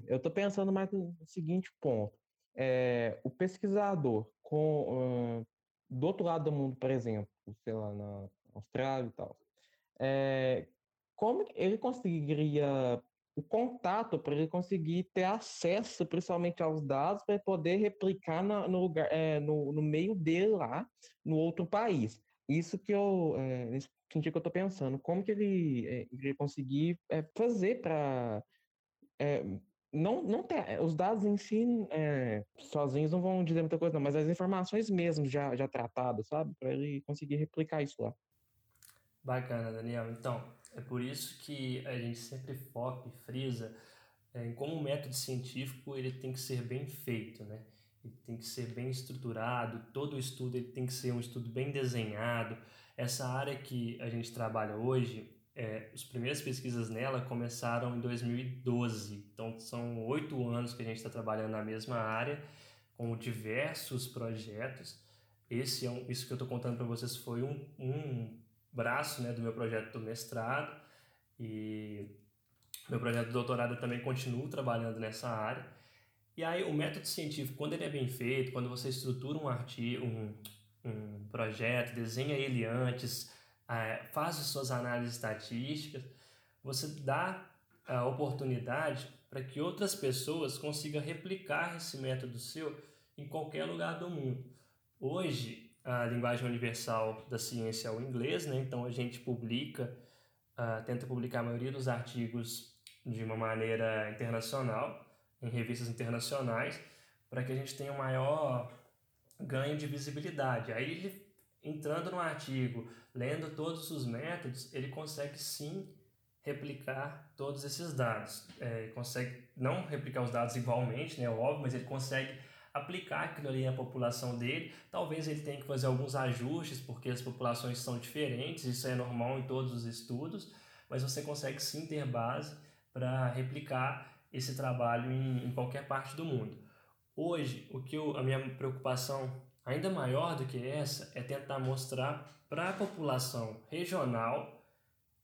eu estou pensando mais no seguinte ponto. É, o pesquisador com, uh, do outro lado do mundo, por exemplo, sei lá, na Austrália e tal, é, como ele conseguiria o contato para ele conseguir ter acesso principalmente aos dados para poder replicar na, no lugar é, no, no meio dele lá no outro país isso que eu é, sentido que eu estou pensando como que ele é, iria conseguir é, fazer para não não ter os dados em si sozinhos não vão dizer muita coisa não, mas as informações mesmo já já tratadas sabe para ele conseguir replicar isso lá Bacana, Daniel. Então, é por isso que a gente sempre foca e frisa é, em como o método científico ele tem que ser bem feito, né? Ele tem que ser bem estruturado, todo o estudo ele tem que ser um estudo bem desenhado. Essa área que a gente trabalha hoje, é, as primeiras pesquisas nela começaram em 2012, então são oito anos que a gente está trabalhando na mesma área, com diversos projetos. Esse é um, isso que eu estou contando para vocês foi um, um braço né, do meu projeto do mestrado e meu projeto de doutorado eu também continuo trabalhando nessa área. E aí o método científico, quando ele é bem feito, quando você estrutura um artigo, um, um projeto, desenha ele antes, é, faz as suas análises estatísticas, você dá a oportunidade para que outras pessoas consigam replicar esse método seu em qualquer lugar do mundo. Hoje, a linguagem universal da ciência é o inglês, né? então a gente publica, uh, tenta publicar a maioria dos artigos de uma maneira internacional, em revistas internacionais, para que a gente tenha um maior ganho de visibilidade. Aí ele, entrando no artigo, lendo todos os métodos, ele consegue sim replicar todos esses dados. É, consegue não replicar os dados igualmente, né, óbvio, mas ele consegue aplicar aquilo ali na população dele. Talvez ele tenha que fazer alguns ajustes, porque as populações são diferentes, isso é normal em todos os estudos, mas você consegue sim ter base para replicar esse trabalho em, em, qualquer parte do mundo. Hoje, o que eu, a minha preocupação ainda maior do que essa é tentar mostrar para a população regional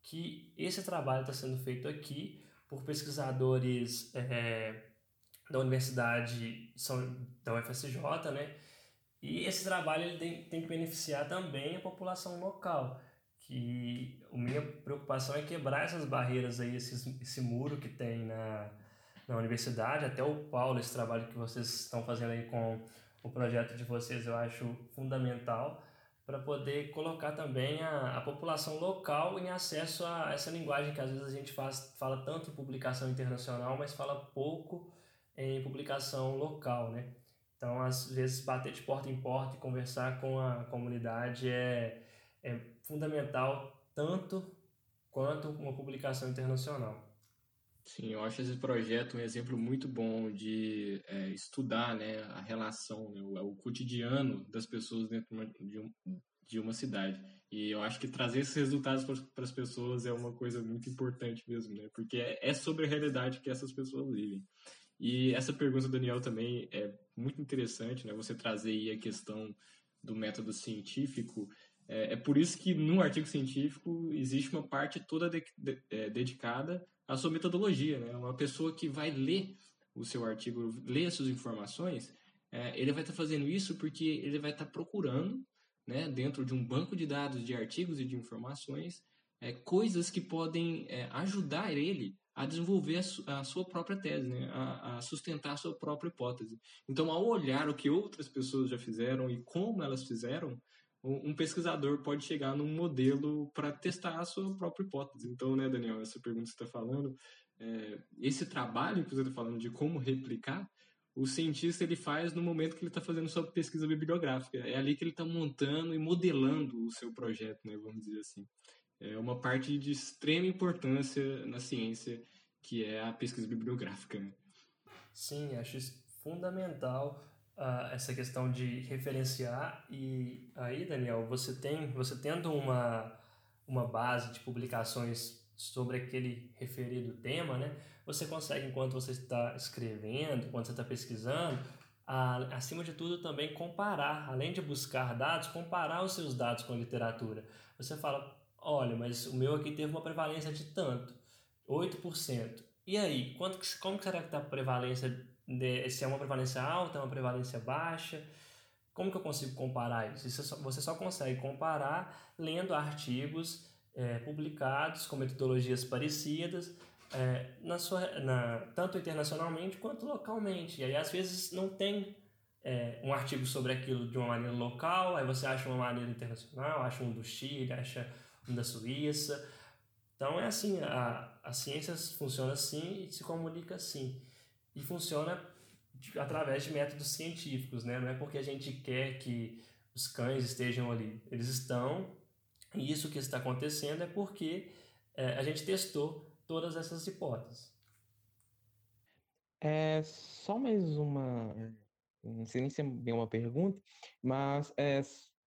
que esse trabalho está sendo feito aqui por pesquisadores é, da Universidade São, da UFSJ, né? E esse trabalho ele tem, tem que beneficiar também a população local, que a minha preocupação é quebrar essas barreiras aí, esses, esse muro que tem na, na universidade, até o Paulo, esse trabalho que vocês estão fazendo aí com o projeto de vocês, eu acho fundamental, para poder colocar também a, a população local em acesso a essa linguagem que às vezes a gente faz, fala tanto em publicação internacional, mas fala pouco em publicação local, né? Então, às vezes, bater de porta em porta e conversar com a comunidade é, é fundamental tanto quanto uma publicação internacional. Sim, eu acho esse projeto um exemplo muito bom de é, estudar né, a relação, né, o, o, cotidiano das pessoas dentro de, um, de uma cidade. E eu acho que trazer esses resultados para as pessoas é uma coisa muito importante mesmo, né? porque é, é sobre a realidade que essas pessoas vivem. E essa pergunta Daniel também é muito interessante, né? Você trazer aí a questão do método científico. É, é por isso que no artigo científico existe uma parte toda de, de, é, dedicada a sua metodologia, né? Uma pessoa que vai ler o seu artigo, ler as suas informações, é, ele vai estar tá fazendo isso porque ele vai estar tá procurando, né, dentro de um banco de dados de artigos e de informações, é, coisas que podem é, ajudar ele a desenvolver a, su a sua própria tese, né, a, sustentar a sua própria hipótese. Então, ao olhar o que outras pessoas já fizeram e como elas fizeram, um pesquisador pode chegar num modelo para testar a sua própria hipótese. Então, né, Daniel, essa pergunta que você está falando, é, esse trabalho que você está falando de como replicar, o cientista ele faz no momento que ele está fazendo sua pesquisa bibliográfica. É ali que ele está montando e modelando o seu projeto, né, vamos dizer assim. É uma parte de extrema importância na ciência, que é a pesquisa bibliográfica. Né? Sim, acho fundamental uh, essa questão de referenciar e aí, Daniel, você tem, você tendo uma uma base de publicações sobre aquele referido tema, né? Você consegue, enquanto você está escrevendo, enquanto você está pesquisando, a, acima de tudo também comparar, além de buscar dados, comparar os seus dados com a literatura. Você fala, olha, mas o meu aqui teve uma prevalência de tanto, 8%. E aí, quanto, como será que está a prevalência de, se é uma prevalência alta, é uma prevalência baixa. Como que eu consigo comparar isso? isso você só consegue comparar lendo artigos é, publicados com metodologias parecidas, é, na sua, na, tanto internacionalmente quanto localmente. E aí, às vezes, não tem é, um artigo sobre aquilo de uma maneira local, aí você acha uma maneira internacional, acha um do Chile, acha um da Suíça. Então, é assim, a, a ciência funciona assim e se comunica assim e funciona de, através de métodos científicos, né? Não é porque a gente quer que os cães estejam ali, eles estão, e isso que está acontecendo é porque é, a gente testou todas essas hipóteses. É só mais uma, não sei nem se é bem uma pergunta, mas é,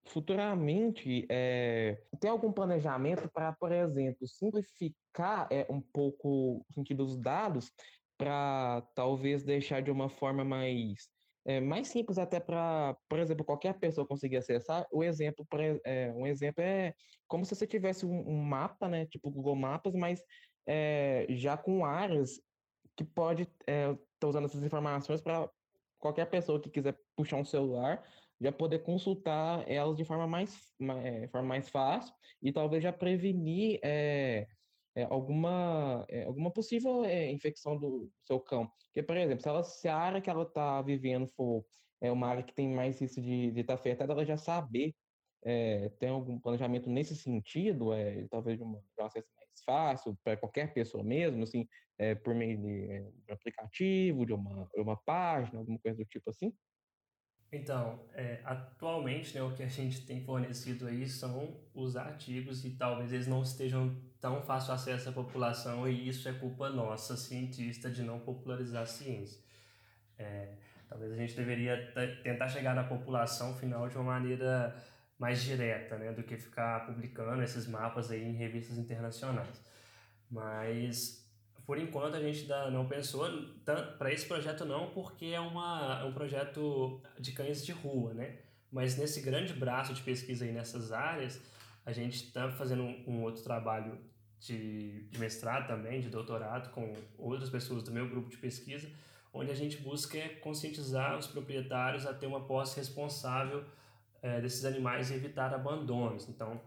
futuramente é, tem algum planejamento para, por exemplo, simplificar é, um pouco o sentido dos dados para talvez deixar de uma forma mais é, mais simples até para, por exemplo, qualquer pessoa conseguir acessar. O exemplo, é, um exemplo é como se você tivesse um, um mapa, né, tipo Google Maps, mas é, já com áreas que pode estar tá usando essas informações para qualquer pessoa que quiser puxar um celular já poder consultar elas de forma mais, mais, forma mais fácil e talvez já prevenir é, é, alguma, é, alguma possível é, infecção do seu cão. Porque, por exemplo, se, ela, se a área que ela está vivendo for é uma área que tem mais isso de estar tá afetada, ela já saber é, tem algum planejamento nesse sentido, é, talvez de, um acesso mais fácil para qualquer pessoa mesmo, assim, é, por meio de, de, um aplicativo, de uma, uma página, alguma coisa do tipo assim? Então, é, atualmente, né, o que a gente tem fornecido aí são os artigos e talvez eles não estejam tão fácil acesso à população e isso é culpa nossa, cientista, de não popularizar a ciência. É, talvez a gente deveria tentar chegar na população final de uma maneira mais direta, né, do que ficar publicando esses mapas aí em revistas internacionais. Mas por enquanto a gente não pensou para esse projeto não, porque é, uma, é um projeto de cães de rua, né? Mas nesse grande braço de pesquisa aí nessas áreas, a gente está fazendo um, um, outro trabalho de, de mestrado também, de doutorado, com outras pessoas do meu grupo de pesquisa, onde a gente busca conscientizar os proprietários a ter uma posse responsável é, desses animais e evitar abandonos. Então,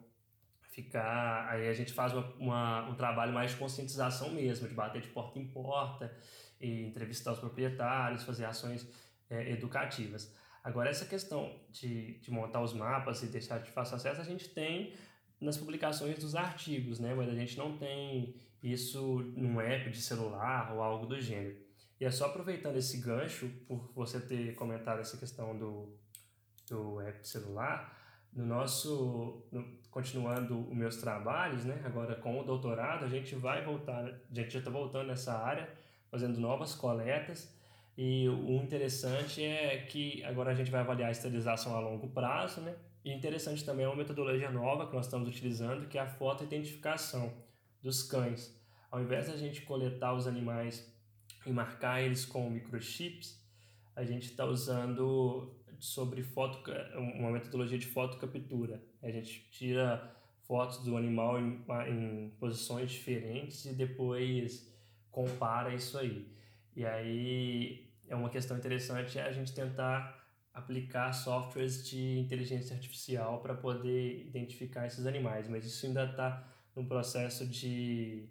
ficar. Aí a gente faz uma, uma, um trabalho mais de conscientização mesmo, de bater de porta em porta, e entrevistar os proprietários, fazer ações é, educativas. Agora, essa questão de, de montar os mapas e deixar de fácil acesso, a gente tem nas publicações dos artigos, né? mas a gente não tem isso num app de celular ou algo do gênero. E é só aproveitando esse gancho, por você ter comentado essa questão do, do app de celular, no nosso, no, continuando os meus trabalhos, né, agora com o doutorado, a gente vai voltar, a gente já está voltando nessa área, fazendo novas coletas, e o interessante é que agora a gente vai avaliar a esterilização a longo prazo, né, e interessante também é uma metodologia nova que nós estamos utilizando, que é a fotoidentificação dos cães. Ao invés da gente coletar os animais e marcar eles com microchips, a gente está usando sobre foto, uma metodologia de foto captura. A gente tira fotos do animal em, em posições diferentes e depois compara isso aí. E aí é uma questão interessante é a gente tentar aplicar softwares de inteligência artificial para poder identificar esses animais, mas isso ainda está no processo de,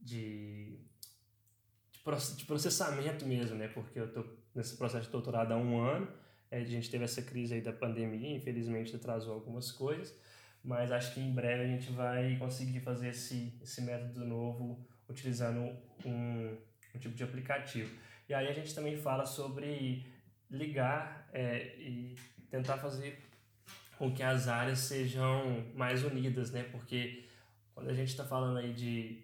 de, de, processamento mesmo, né? Porque eu estou nesse processo de doutorado há um ano é, a gente teve essa crise aí da pandemia, infelizmente atrasou algumas coisas, mas acho que em breve a gente vai conseguir fazer esse, esse método novo utilizando um, um tipo de aplicativo. E aí a gente também fala sobre ligar é, e tentar fazer com que as áreas sejam mais unidas, né? Porque quando a gente está falando aí de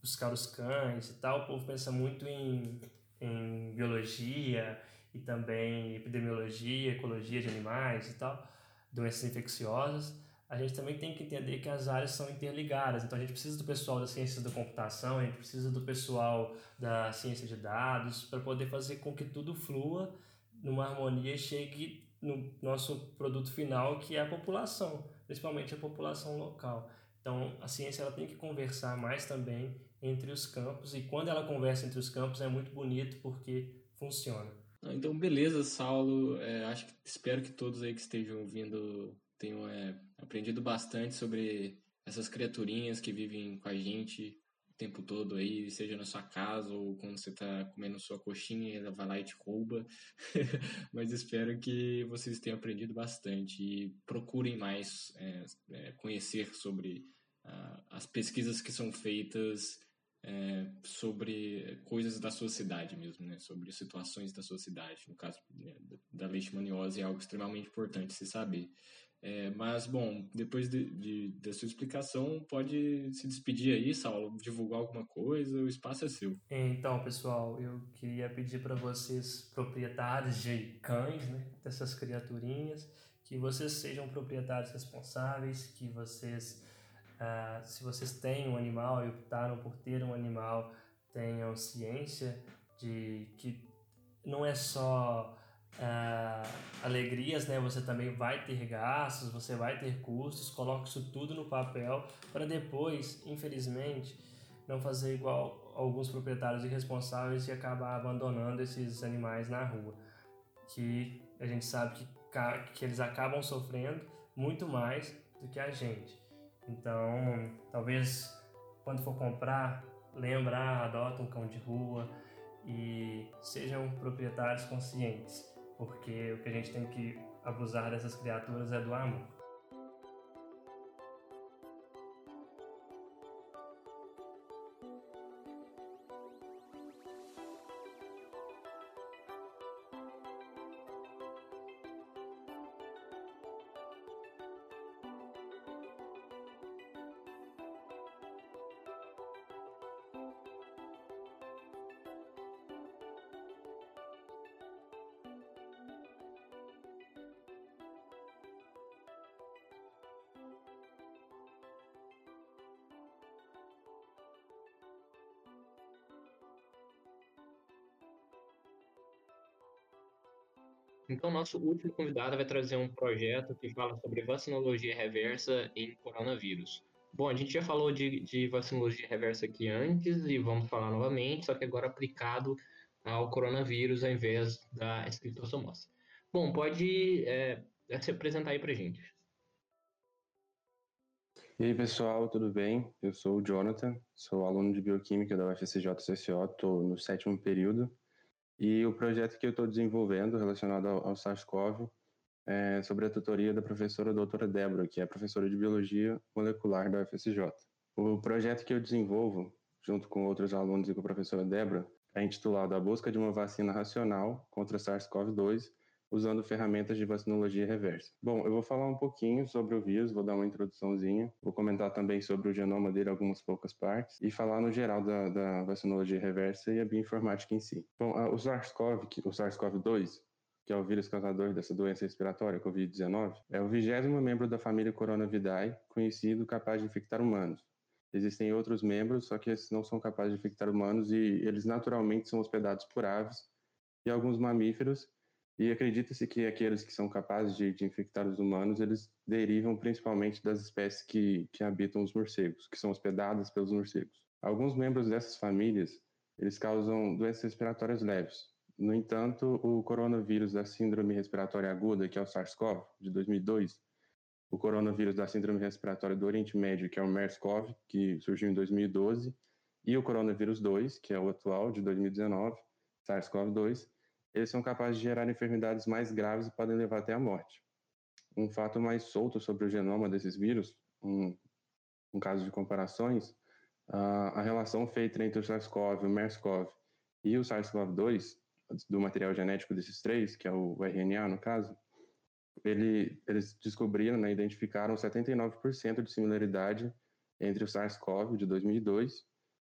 buscar os cães e tal, o povo pensa muito em, em biologia, e também epidemiologia, ecologia de animais e tal, doenças infecciosas, a gente também tem que entender que as áreas são interligadas. Então a gente precisa do pessoal da ciência da computação, a gente precisa do pessoal da ciência de dados para poder fazer com que tudo flua numa harmonia chegue no nosso produto final, que é a população, principalmente a população local. Então a ciência ela tem que conversar mais também entre os campos e quando ela conversa entre os campos é muito bonito porque funciona. Então, beleza, Saulo. É, acho que espero que todos aí que estejam ouvindo tenham é, aprendido bastante sobre essas criaturinhas que vivem com a gente tempo todo aí, seja na sua casa ou quando você está comendo sua coxinha e ela vai lá e te rouba. Mas espero que vocês tenham aprendido bastante e procurem mais é, é conhecer sobre uh, as pesquisas que são feitas é, sobre coisas da sua cidade mesmo, né? Sobre situações da sua cidade. No caso né, da leishmaniose é algo extremamente importante se saber. É, mas, bom, depois de, de, da sua explicação, pode se despedir aí, Saulo, divulgar alguma coisa, o espaço é seu. Então, pessoal, eu queria pedir para vocês, proprietários de cães, né, dessas criaturinhas, que vocês sejam proprietários responsáveis, que vocês Uh, se vocês têm um animal e optaram por ter um animal, tenham ciência de que não é só uh, alegrias, né? Você também vai ter gastos, você vai ter custos. Coloque isso tudo no papel para depois, infelizmente, não fazer igual alguns proprietários irresponsáveis e acabar abandonando esses animais na rua, que a gente sabe que, que eles acabam sofrendo muito mais do que a gente. Então, talvez quando for comprar, lembrar, adota um cão de rua e sejam proprietários conscientes. Porque o que a gente tem que abusar dessas criaturas é do amor. Então, nosso último convidado vai trazer um projeto que fala sobre vacinologia reversa em coronavírus. Bom, a gente já falou de, de vacinologia reversa aqui antes e vamos falar novamente, só que agora aplicado ao coronavírus ao invés da escritossomose. Bom, pode é, se apresentar aí para gente. E aí, pessoal, tudo bem? Eu sou o Jonathan, sou aluno de Bioquímica da UFSJ CCO, estou no sétimo período e o projeto que eu estou desenvolvendo relacionado ao, ao SARS-CoV é sobre a tutoria da professora doutora Débora, que é professora de Biologia Molecular da UFSJ. O projeto que eu desenvolvo, junto com outros alunos e com a professora Débora, é intitulado A Busca de uma Vacina Racional contra SARS-CoV-2 usando ferramentas de vacinologia reversa. Bom, eu vou falar um pouquinho sobre o vírus, vou dar uma introduçãozinha, vou comentar também sobre o genoma dele, algumas poucas partes, e falar no geral da, da vacinologia reversa e a bioinformática em si. Bom, o SARS-CoV, o SARS-CoV-2, que é o vírus causador dessa doença respiratória, Covid-19, é o vigésimo membro da família Coronavidae, conhecido capaz de infectar humanos. Existem outros membros, só que esses não são capazes de infectar humanos e eles naturalmente são hospedados por aves e alguns mamíferos e acredita-se que aqueles que são capazes de, de, infectar os humanos, eles derivam principalmente das espécies que, que habitam os morcegos, que são hospedadas pelos morcegos. Alguns membros dessas famílias, eles causam doenças respiratórias leves. No entanto, o coronavírus da síndrome respiratória aguda, que é o SARS-CoV, de 2002, o coronavírus da síndrome respiratória do Oriente Médio, que é o MERS-CoV, que surgiu em 2012, e o coronavírus 2, que é o atual, de 2019, SARS-CoV-2, eles são capazes de gerar enfermidades mais graves e podem levar até a morte. Um fato mais solto sobre o genoma desses vírus, um, um caso de comparações, a, a relação feita entre o SARS-CoV, o MERS-CoV e o SARS-CoV-2, do material genético desses três, que é o RNA no caso, ele, eles descobriram, né, identificaram 79% de similaridade entre o SARS-CoV de 2002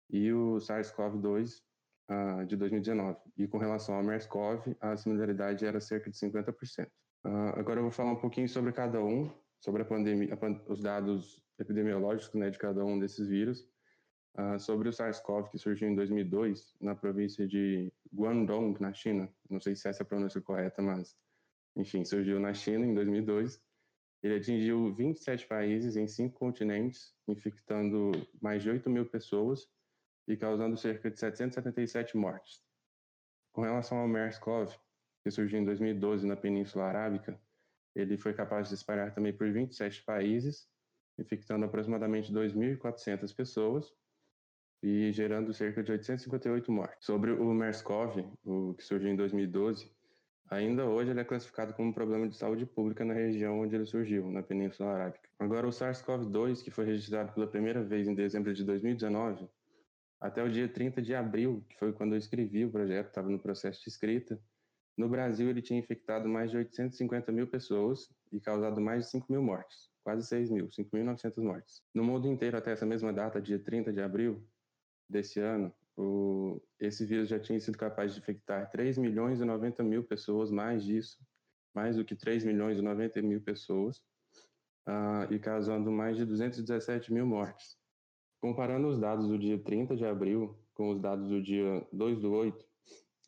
e o SARS-CoV-2 uh, de 2019. E com relação ao MERS-CoV, a similaridade era cerca de 50%. Uh, ah, agora eu vou falar um pouquinho sobre cada um, sobre a pandemia, a, os dados epidemiológicos né, de cada um desses vírus. Uh, sobre o SARS-CoV, que surgiu em 2002, na província de Guangdong, na China. Não sei se essa é a pronúncia correta, mas, enfim, surgiu na China em 2002. Ele atingiu 27 países em cinco continentes, infectando mais de 8 mil pessoas e causando cerca de 777 mortes. Com relação ao MERS-CoV, que surgiu em 2012 na Península Arábica, ele foi capaz de espalhar também por 27 países, infectando aproximadamente 2.400 pessoas e gerando cerca de 858 mortes. Sobre o MERS-CoV, o que surgiu em 2012, ainda hoje ele é classificado como um problema de saúde pública na região onde ele surgiu, na Península Arábica. Agora, o SARS-CoV-2, que foi registrado pela primeira vez em dezembro de 2019, até o dia 30 de abril, que foi quando eu escrevi o projeto, estava no processo de escrita. No Brasil, ele tinha infectado mais de 850 mil pessoas e causado mais de 5 mil mortes, quase 6 mil, 5.900 mortes. No mundo inteiro, até essa mesma data, dia 30 de abril desse ano, o, esse vírus já tinha sido capaz de infectar 3 milhões e 90 mil pessoas, mais disso, mais do que 3 milhões e 90 mil pessoas, uh, e causando mais de 217 mil mortes. Comparando os dados do dia 30 de abril com os dados do dia 2 do 8,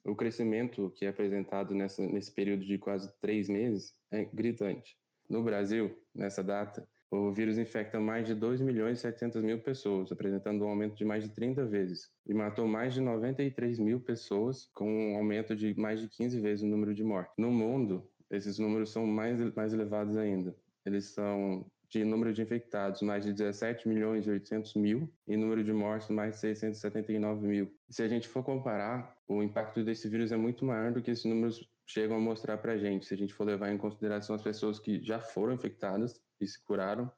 o crescimento que é apresentado nessa, nesse período de quase três meses é gritante. No Brasil, nessa data, o vírus infecta mais de 2 milhões e 700 mil pessoas, apresentando um aumento de mais de 30 vezes, e matou mais de 93 mil pessoas, com um aumento de mais de 15 vezes o número de mortes. No mundo, esses números são mais, mais elevados ainda. Eles são de número de infectados, mais de 17 milhões e 800 mil, e número de mortes, mais de 679 mil. Se a gente for comparar, o impacto desse vírus é muito maior do que esses números chegam a mostrar para a gente, se a gente for levar em consideração as pessoas que já foram infectadas e se curaram,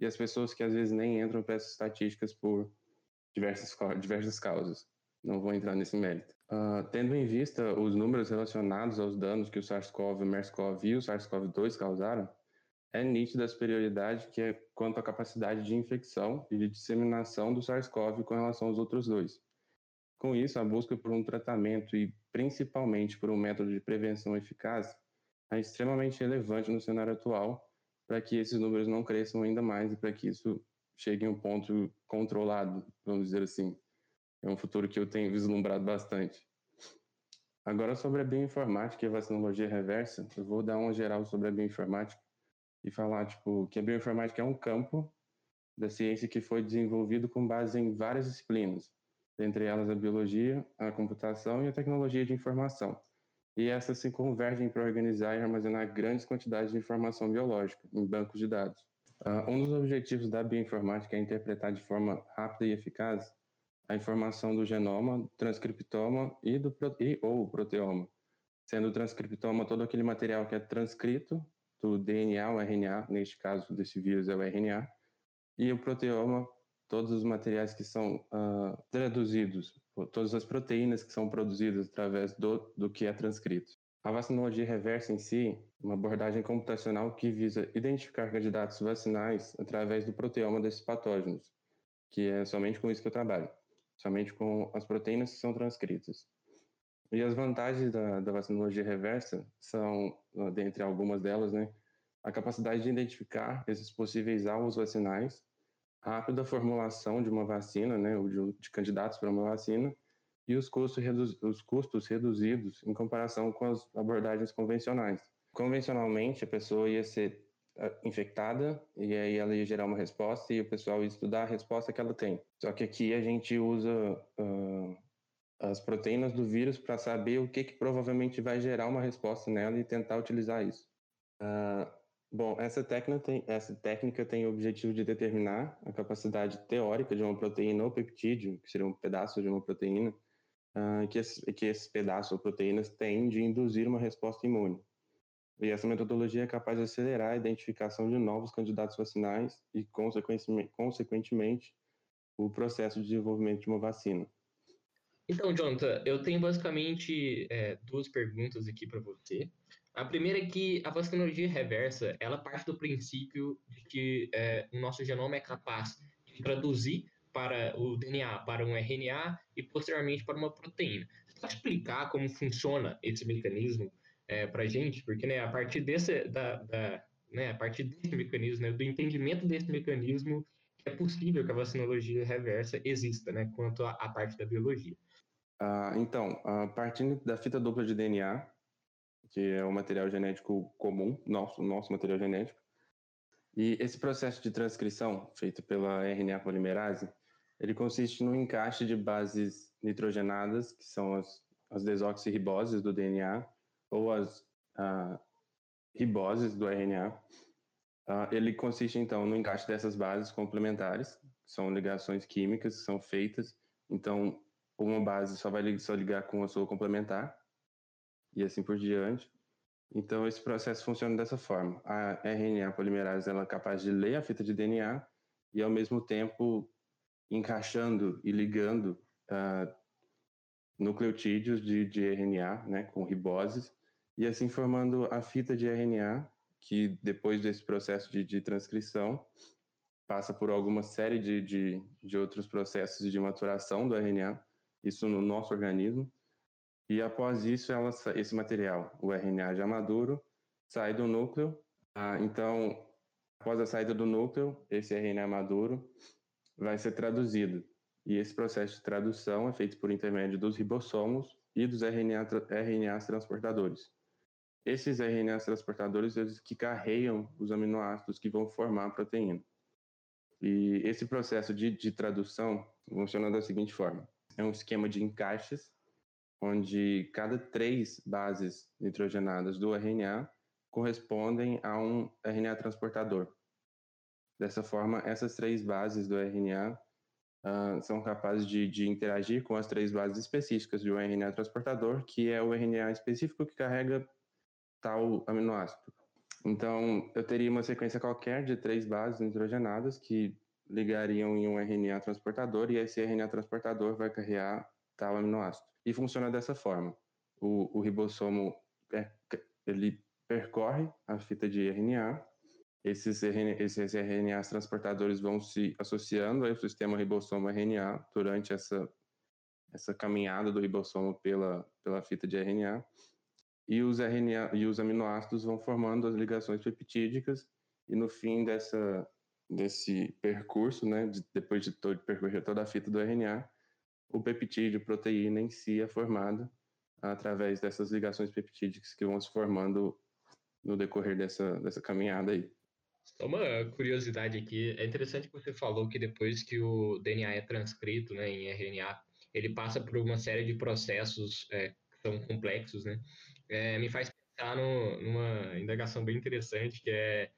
e as pessoas que às vezes nem entram para essas estatísticas por diversas, diversas causas. Não vou entrar nesse mérito. Uh, tendo em vista os números relacionados aos danos que o SARS-CoV, o MERS-CoV e o SARS-CoV-2 causaram, é nítida a superioridade que é quanto à capacidade de infecção e de disseminação do SARS-CoV com relação aos outros dois. Com isso, a busca por um tratamento e principalmente por um método de prevenção eficaz é extremamente relevante no cenário atual para que esses números não cresçam ainda mais e para que isso chegue em um ponto controlado, vamos dizer assim. É um futuro que eu tenho vislumbrado bastante. Agora, sobre a bioinformática e a vacinologia reversa, eu vou dar uma geral sobre a bioinformática e falar tipo, que a bioinformática é um campo da ciência que foi desenvolvido com base em várias disciplinas, dentre elas a biologia, a computação e a tecnologia de informação. E essas se convergem para organizar e armazenar grandes quantidades de informação biológica em bancos de dados. Uh, um dos objetivos da bioinformática é interpretar de forma rápida e eficaz a informação do genoma, transcriptoma e, do, e ou proteoma, sendo o transcriptoma todo aquele material que é transcrito do DNA, o RNA, neste caso desse vírus é o RNA, e o proteoma, todos os materiais que são uh, traduzidos, todas as proteínas que são produzidas através do, do que é transcrito. A vacinologia reversa em si, uma abordagem computacional que visa identificar candidatos vacinais através do proteoma desses patógenos, que é somente com isso que eu trabalho somente com as proteínas que são transcritas. E as vantagens da, da vacinologia reversa são, dentre algumas delas, né, a capacidade de identificar esses possíveis alvos vacinais, a rápida formulação de uma vacina, né, ou de, de candidatos para uma vacina, e os custos, os custos reduzidos em comparação com as abordagens convencionais. Convencionalmente, a pessoa ia ser infectada e aí ela ia gerar uma resposta e o pessoal ia estudar a resposta que ela tem. Só que aqui a gente usa uh, as proteínas do vírus para saber o que, que provavelmente vai gerar uma resposta nela e tentar utilizar isso. Uh, bom, essa técnica, tem, essa técnica tem o objetivo de determinar a capacidade teórica de uma proteína ou peptídeo, que seria um pedaço de uma proteína, uh, que, esse, que esses pedaços ou proteínas têm de induzir uma resposta imune. E essa metodologia é capaz de acelerar a identificação de novos candidatos vacinais e, consequentemente, o processo de desenvolvimento de uma vacina. Então, Jonathan, eu tenho basicamente é, duas perguntas aqui para você. A primeira é que a vacinologia reversa, ela parte do princípio de que é, o nosso genoma é capaz de traduzir para o DNA para um RNA e posteriormente para uma proteína. Você pode explicar como funciona esse mecanismo é, para a gente, porque né, a partir desse, da, da, né, a partir desse mecanismo, né, do entendimento desse mecanismo, é possível que a vacinologia reversa exista, né, quanto à parte da biologia. Ah, então, a partir da fita dupla de DNA, que é o material genético comum, nosso, nosso material genético, e esse processo de transcrição feito pela RNA polimerase, ele consiste no encaixe de bases nitrogenadas, que são as, as desoxirriboses do DNA, ou as ah, riboses do RNA, ah, ele consiste então no encaixe dessas bases complementares, que são ligações químicas que são feitas. Então, uma base só vai só ligar com a sua complementar e assim por diante. Então, esse processo funciona dessa forma. A RNA polimerase ela é capaz de ler a fita de DNA e, ao mesmo tempo, encaixando e ligando uh, nucleotídeos de, de RNA, né, com riboses, e assim formando a fita de RNA, que depois desse processo de, de transcrição, passa por alguma série de, de, de, outros processos de maturação do RNA, isso no nosso organismo, e após isso, ela, esse material, o RNA já maduro, sai do núcleo. Ah, então, após a saída do núcleo, esse RNA maduro vai ser traduzido. E esse processo de tradução é feito por intermédio dos ribossomos e dos RNA, RNAs transportadores. Esses RNAs transportadores eles que carregam os aminoácidos que vão formar a proteína. E esse processo de, de tradução funciona da seguinte forma: é um esquema de encaixes, onde cada três bases nitrogenadas do RNA correspondem a um RNA transportador. Dessa forma, essas três bases do RNA uh, são capazes de, de, interagir com as três bases específicas de um RNA transportador, que é o RNA específico que carrega tal aminoácido. Então, eu teria uma sequência qualquer de três bases nitrogenadas que ligariam em um RNA transportador e esse RNA transportador vai carregar tal aminoácido. E funciona dessa forma. O, o ribossomo ele percorre a fita de RNA, esses, esses RNAs transportadores vão se associando ao sistema ribossomo RNA durante essa, essa caminhada do ribossomo pela, pela fita de RNA, e os RNA e os aminoácidos vão formando as ligações peptídicas, e no fim dessa, desse percurso, né, de, depois de, todo, percorrer toda a fita do RNA, o peptídeo, proteína em si é formada através dessas ligações peptídicas que vão se formando no decorrer dessa, dessa caminhada aí. Só uma curiosidade aqui, é interessante que você falou que depois que o DNA é transcrito né, em RNA, ele passa por uma série de processos é, que são complexos, né? É, me faz pensar no, numa indagação bem interessante, que é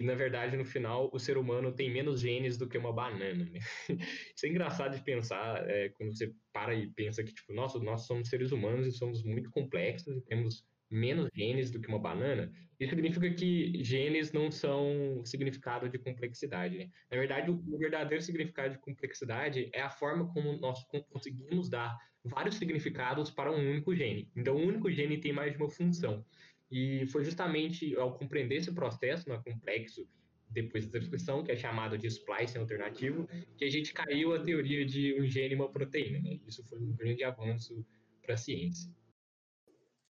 e na verdade no final o ser humano tem menos genes do que uma banana. Né? Isso é engraçado de pensar é, quando você para e pensa que tipo, nossa, nós somos seres humanos e somos muito complexos e temos menos genes do que uma banana. Isso significa que genes não são significado de complexidade. Né? Na verdade, o verdadeiro significado de complexidade é a forma como nós conseguimos dar vários significados para um único gene. Então, um único gene tem mais de uma função. E foi justamente ao compreender esse processo né, complexo, depois da transcrição, que é chamado de splicing alternativo, que a gente caiu a teoria de um gene e uma proteína. Né? Isso foi um grande avanço para a ciência.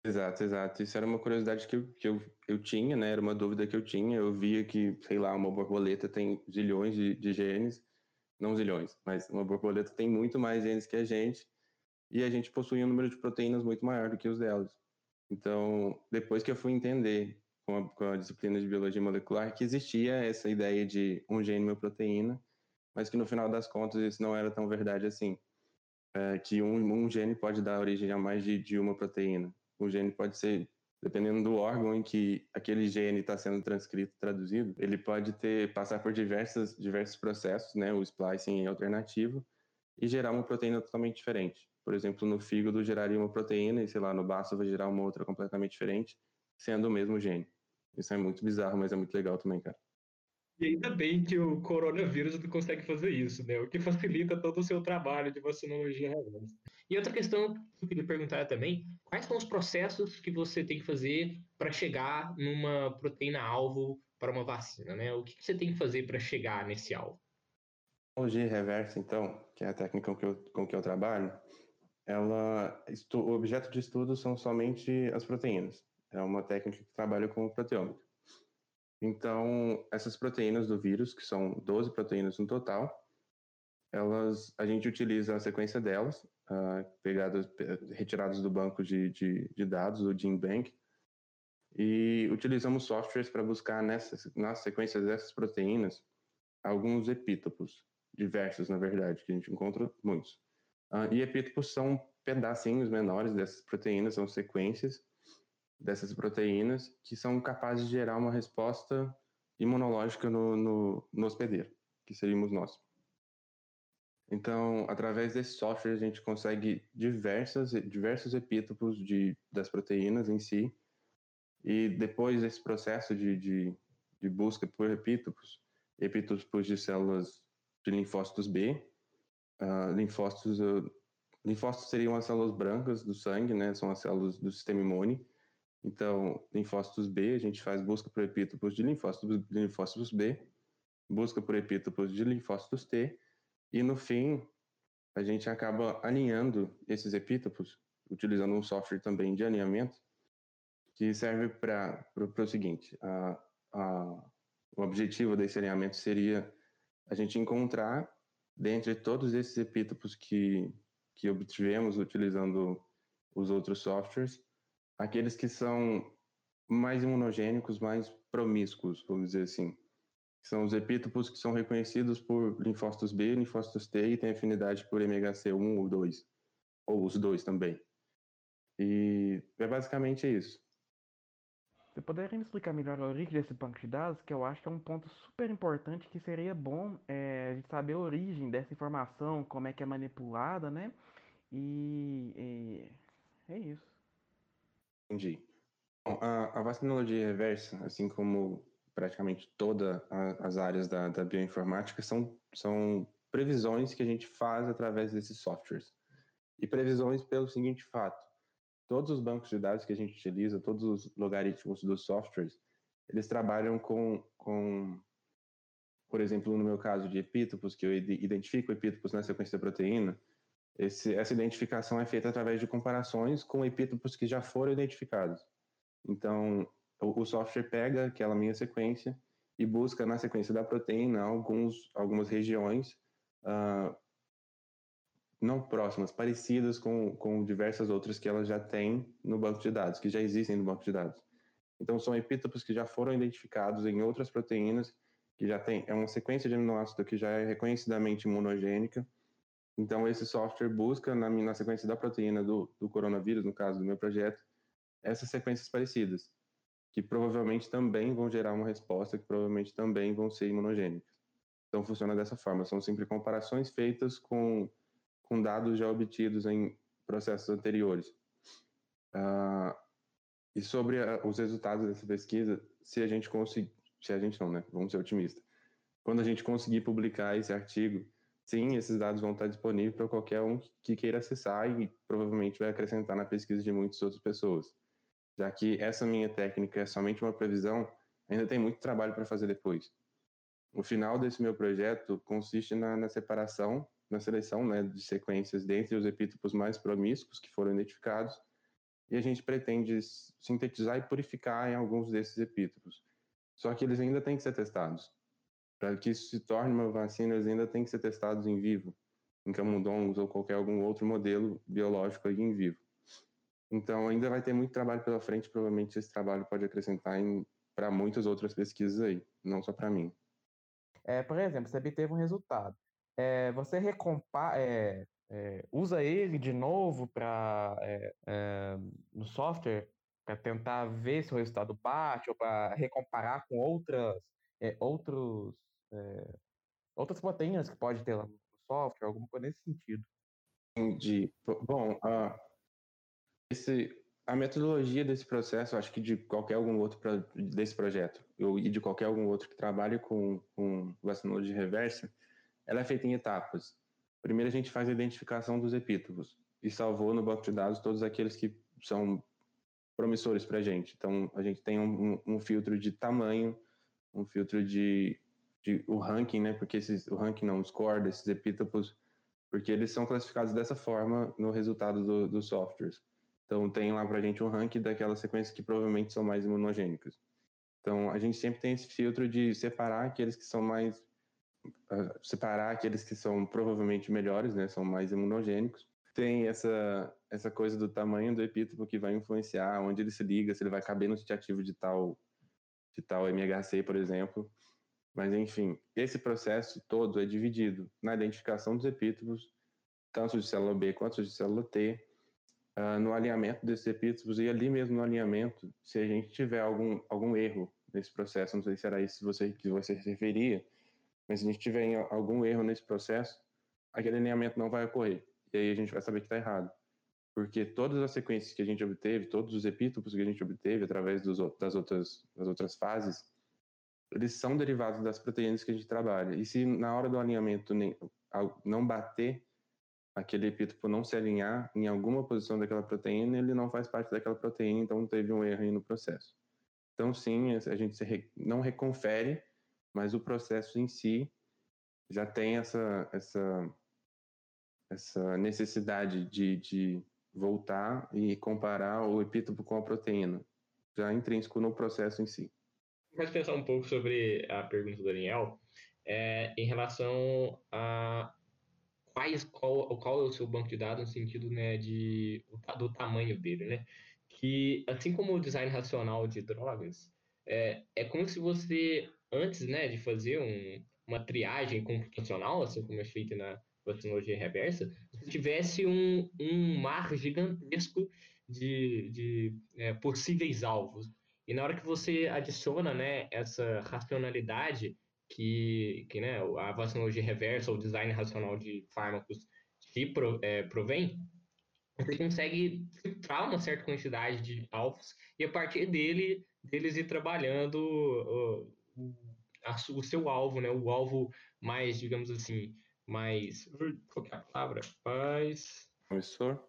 Exato, exato. Isso era uma curiosidade que eu, que eu, eu tinha, né? Era uma dúvida que eu tinha. Eu via que, sei lá, uma borboleta tem zilhões de, de genes, não zilhões, mas uma borboleta tem muito mais genes que a gente, e a gente possui um número de proteínas muito maior do que os delas. Então, depois que eu fui entender com a, com a, disciplina de biologia molecular que existia essa ideia de um gene, uma proteína, mas que no final das contas isso não era tão verdade assim. É, que um, um, gene pode dar origem a mais de, de uma proteína. Um gene pode ser, dependendo do órgão em que aquele gene está sendo transcrito, traduzido, ele pode ter passar por diversas, diversos processos, né, o splicing alternativo, e gerar uma proteína totalmente diferente. Por exemplo, no fígado geraria uma proteína e, sei lá, no baço vai gerar uma outra completamente diferente, sendo o mesmo gene. Isso é muito bizarro, mas é muito legal também, cara. E ainda bem que o coronavírus não consegue fazer isso, né? O que facilita todo o seu trabalho de vacinologia reversa. E outra questão que eu queria perguntar também, quais são os processos que você tem que fazer para chegar numa proteína-alvo para uma vacina, né? O que você tem que fazer para chegar nesse alvo? Tecnologia reversa, então, que é a técnica com que eu, com que eu trabalho, ela o objeto de estudo são somente as proteínas. É uma técnica que trabalha com proteômica. Então, essas proteínas do vírus, que são 12 proteínas no total, elas, a gente utiliza a sequência delas, uh, pegadas, retiradas do banco de, de, de dados, do GenBank, e utilizamos softwares para buscar nessas, nas sequências dessas proteínas alguns epítopos, diversos, na verdade, que a gente encontra muitos. Uh, e epítopos são pedacinhos menores dessas proteínas, são sequências dessas proteínas que são capazes de gerar uma resposta imunológica no, no, no hospedeiro, que seríamos nós. Então, através desse software, a gente consegue diversas, diversos epítopos de, das proteínas em si, e depois desse processo de, de, de busca por epítopos, epítopos de células de linfócitos B, Uh, linfócitos, uh, linfócitos seriam as células brancas do sangue, né? São as células do sistema imune. Então, linfócitos B, a gente faz busca por epítopos de linfócitos, de linfócitos B, busca por epítopos de linfócitos T, e no fim, a gente acaba alinhando esses epítopos, utilizando um software também de alinhamento, que serve para o seguinte: a, a, o objetivo desse alinhamento seria a gente encontrar dentre todos esses epítopos que, que obtivemos utilizando os outros softwares, aqueles que são mais imunogênicos, mais promíscuos, vamos dizer assim. São os epítopos que são reconhecidos por linfócitos B, linfócitos T e têm afinidade por MHC1 ou 2, ou os dois também. E é basicamente isso. Você poderia me explicar melhor a origem desse banco de dados, que eu acho que é um ponto super importante que seria bom é, a gente saber a origem dessa informação, como é que é manipulada, né? E, e é isso. Entendi. Bom, a, a vacinologia reversa, assim como praticamente todas as áreas da, da bioinformática, são, são previsões que a gente faz através desses softwares. E previsões pelo seguinte fato: todos os bancos de dados que a gente utiliza, todos os logaritmos dos softwares, eles trabalham com, com por exemplo, no meu caso de epítopos, que eu identifico epítopos na sequência da proteína, esse, essa identificação é feita através de comparações com epítopos que já foram identificados. Então, o, o software pega aquela minha sequência e busca na sequência da proteína alguns, algumas regiões uh, não próximas, parecidas com, com diversas outras que ela já tem no banco de dados, que já existem no banco de dados. Então, são epítopos que já foram identificados em outras proteínas, que já tem, é uma sequência de aminoácido que já é reconhecidamente imunogênica. Então, esse software busca na, na sequência da proteína do, do coronavírus, no caso do meu projeto, essas sequências parecidas, que provavelmente também vão gerar uma resposta, que provavelmente também vão ser imunogênicas. Então, funciona dessa forma. São sempre comparações feitas com com dados já obtidos em processos anteriores. Uh, e sobre a, os resultados dessa pesquisa, se a gente conseguir, se a gente não, né? Vamos ser otimistas. Quando a gente conseguir publicar esse artigo, sim, esses dados vão estar disponíveis para qualquer um que queira acessar e provavelmente vai acrescentar na pesquisa de muitas outras pessoas. Já que essa minha técnica é somente uma previsão, ainda tem muito trabalho para fazer depois. O final desse meu projeto consiste na, na separação na seleção né, de sequências dentre os epítopos mais promíscuos que foram identificados, e a gente pretende sintetizar e purificar em alguns desses epítopos. Só que eles ainda têm que ser testados. Para que isso se torne uma vacina, eles ainda têm que ser testados em vivo, em camundongos ou qualquer algum outro modelo biológico aí em vivo. Então, ainda vai ter muito trabalho pela frente, provavelmente esse trabalho pode acrescentar para muitas outras pesquisas aí, não só para mim. É, por exemplo, você obteve um resultado é, você recompa é, é, usa ele de novo para no software para tentar ver se o resultado bate ou para recomparar com outras outros outras proteínas que pode ter lá no software, alguma coisa nesse sentido. Entendi. Bom, uh, esse, a metodologia desse processo, acho que de qualquer algum outro desse projeto, ou, e de qualquer algum outro que trabalhe com, com vacinologia reversa, ela é feita em etapas. Primeiro a gente faz a identificação dos epítopos e salvou no banco de dados todos aqueles que são promissores para a gente. Então a gente tem um, um, filtro de tamanho, um filtro de, de, o ranking, né? Porque esses, o ranking não, o score desses epítopos, porque eles são classificados dessa forma no resultado do, dos softwares. Então tem lá para a gente um ranking daquelas sequências que provavelmente são mais imunogênicas. Então a gente sempre tem esse filtro de separar aqueles que são mais separar aqueles que são provavelmente melhores, né, são mais imunogênicos. Tem essa essa coisa do tamanho do epítopo que vai influenciar onde ele se liga, se ele vai caber no sítio ativo de tal de tal MHC, por exemplo. Mas enfim, esse processo todo é dividido na identificação dos epítopos, tanto de célula B quanto de célula T, uh, no alinhamento desses epítopos e ali mesmo no alinhamento, se a gente tiver algum algum erro nesse processo, não sei se era isso que você que você se referia, mas se a gente tiver algum erro nesse processo, aquele alinhamento não vai ocorrer. E aí a gente vai saber que está errado. Porque todas as sequências que a gente obteve, todos os epítopos que a gente obteve através dos, das, outras, das outras fases, eles são derivados das proteínas que a gente trabalha. E se na hora do alinhamento não bater, aquele epítopo não se alinhar em alguma posição daquela proteína, ele não faz parte daquela proteína, então teve um erro aí no processo. Então, sim, a gente não reconfere mas o processo em si já tem essa, essa, essa necessidade de, de voltar e comparar o epítopo com a proteína, já intrínseco no processo em si. Mas pensar um pouco sobre a pergunta do Daniel, é, em relação a quais, qual, qual é o seu banco de dados no sentido né, de, do tamanho dele, né? Que, assim como o design racional de drogas, é, é como se você antes né, de fazer um, uma triagem computacional, assim como é feita na vacinologia reversa, se tivesse um, um mar gigantesco de, de é, possíveis alvos. E na hora que você adiciona, né, essa racionalidade que, que né, a vacinologia reversa, ou design racional de fármacos te pro, é, provém, você consegue filtrar uma certa quantidade de alvos e a partir dele deles ir trabalhando o, a, o seu alvo, né? O alvo mais, digamos assim, mais qual é a palavra? Mais promissor.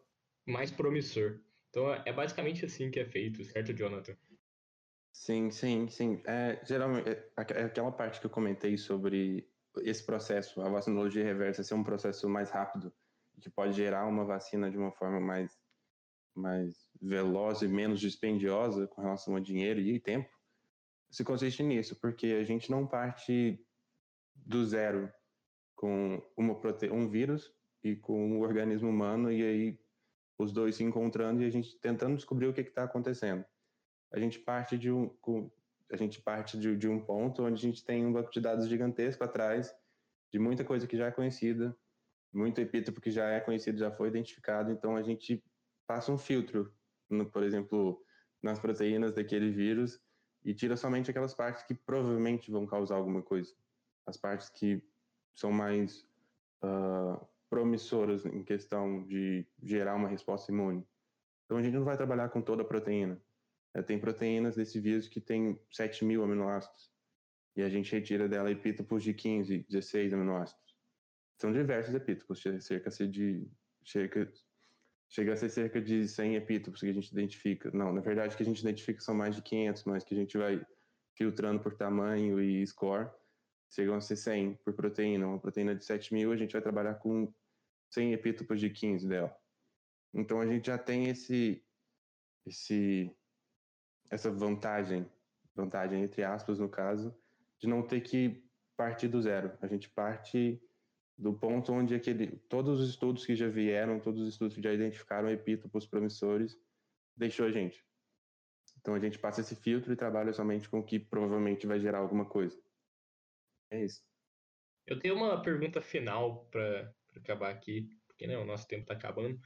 Mais promissor. Então é basicamente assim que é feito, certo, Jonathan? Sim, sim, sim. É, geralmente, é, é aquela parte que eu comentei sobre esse processo, a vacinologia reversa ser um processo mais rápido, que pode gerar uma vacina de uma forma mais, mais veloz e menos dispendiosa com relação a dinheiro e tempo, se consiste nisso, porque a gente não parte do zero com uma prote... um vírus e com um organismo humano e aí os dois se encontrando e a gente tentando descobrir o que está acontecendo. A gente parte de um a gente parte de, de um ponto onde a gente tem um banco de dados gigantesco atrás de muita coisa que já é conhecida, muito epítopo que já é conhecido, já foi identificado, então a gente passa um filtro, no, por exemplo, nas proteínas daquele vírus e tira somente aquelas partes que provavelmente vão causar alguma coisa. As partes que são mais uh, promissoras em questão de gerar uma resposta imune. Então a gente não vai trabalhar com toda a proteína. É, tem proteínas desse vírus que tem 7 mil aminoácidos. E a gente retira dela epítopos de 15, 16 aminoácidos. São diversos epítopos, cerca de cerca, chega a ser cerca de 100 epítopos que a gente identifica. Não, na verdade, que a gente identifica são mais de 500, mas que a gente vai filtrando por tamanho e score chegam a ser 100 por proteína. Uma proteína de 7 mil, a gente vai trabalhar com 100 epítopos de 15 dela. Então a gente já tem esse, esse, essa vantagem, vantagem entre aspas no caso, de não ter que partir do zero. A gente parte do ponto onde aquele, todos os estudos que já vieram, todos os estudos que já identificaram epítopos promissores, deixou a gente. Então a gente passa esse filtro e trabalha somente com o que provavelmente vai gerar alguma coisa. É isso. Eu tenho uma pergunta final para acabar aqui, porque né, o nosso tempo está acabando.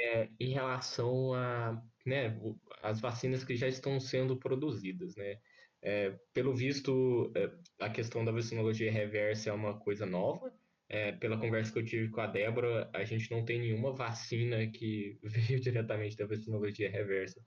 É, em relação a né, as vacinas que já estão sendo produzidas, né? É, pelo visto, é, a questão da vacinologia reversa é uma coisa nova. É, pela conversa que eu tive com a Débora, a gente não tem nenhuma vacina que veio diretamente da vacinologia reversa.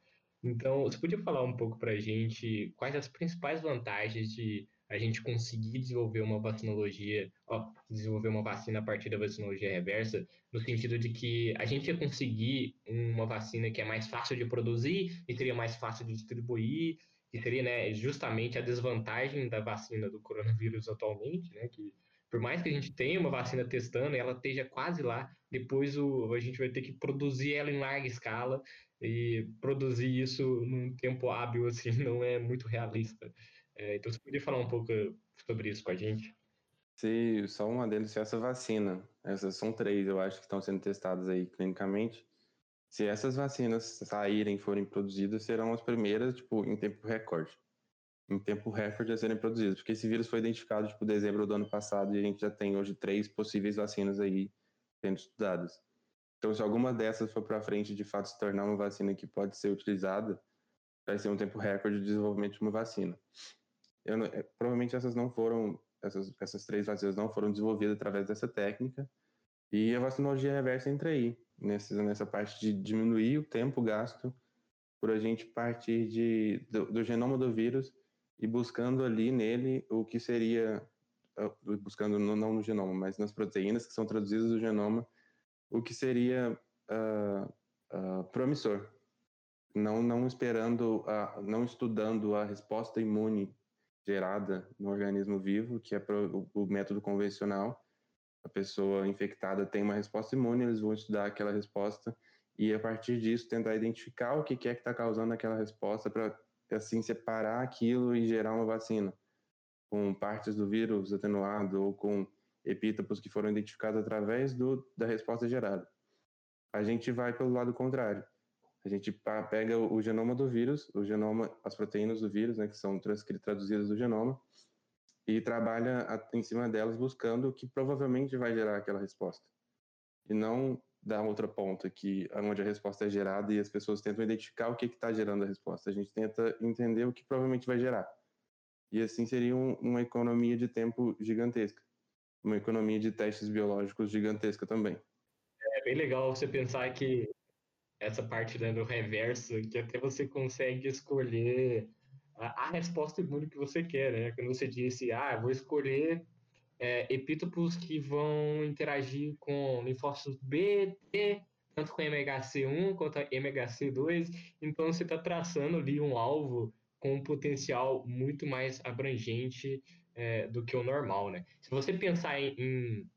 Então, você podia falar um pouco para a gente quais as principais vantagens de a gente conseguir desenvolver uma vacinologia, ó, desenvolver uma vacina a partir da vacinologia reversa, no sentido de que a gente ia conseguir uma vacina que é mais fácil de produzir e seria mais fácil de distribuir, que seria né, justamente a desvantagem da vacina do coronavírus atualmente, né, que por mais que a gente tenha uma vacina testando, ela esteja quase lá, depois o, a gente vai ter que produzir ela em larga escala e produzir isso num tempo hábil assim não é muito realista. É, então, você poderia falar um pouco sobre isso com a gente? Se, só uma deles, se essa vacina, essas são três, eu acho, que estão sendo testadas aí clinicamente, se essas vacinas saírem, forem produzidas, serão as primeiras, tipo, em tempo recorde. Em tempo recorde a serem produzidas, porque esse vírus foi identificado, tipo, dezembro do ano passado e a gente já tem hoje três possíveis vacinas aí sendo estudadas. Então, se alguma dessas for para frente de fato se tornar uma vacina que pode ser utilizada, vai ser um tempo recorde de desenvolvimento de uma vacina. Não, é, provavelmente essas não foram, essas, essas três vacinas não foram desenvolvidas através dessa técnica. E a vacinologia reversa entra aí, nessa, nessa parte de diminuir o tempo gasto por a gente partir de, do, do genoma do vírus e buscando ali nele o que seria, ah, buscando não no genoma, mas nas proteínas que são traduzidas do genoma, o que seria uh, uh, promissor. Não, não esperando, uh, não estudando a resposta imune gerada no organismo vivo, que é pro, o, o método convencional. A pessoa infectada tem uma resposta imune, eles vão estudar aquela resposta e a partir disso tentar identificar o que é que está causando aquela resposta para assim separar aquilo e gerar uma vacina com partes do vírus atenuado ou com epítopos que foram identificados através do, da resposta gerada. A gente vai pelo lado contrário. A gente pega o genoma do vírus, o genoma, as proteínas do vírus, né, que são traduzidas do genoma, e trabalha em cima delas buscando o que provavelmente vai gerar aquela resposta. E não da outra ponta, que onde a resposta é gerada e as pessoas tentam identificar o que está gerando a resposta. A gente tenta entender o que provavelmente vai gerar. E assim seria um, uma economia de tempo gigantesca, uma economia de testes biológicos gigantesca também. É bem legal você pensar que essa parte né, do reverso, que até você consegue escolher a, a resposta imune que você quer, né? Quando você disse, ah, vou escolher é, epítopos que vão interagir com linfócitos B, T, tanto com MHC1 quanto MHC2. Então você está traçando ali um alvo com um potencial muito mais abrangente é, do que o normal, né? Se você pensar em, em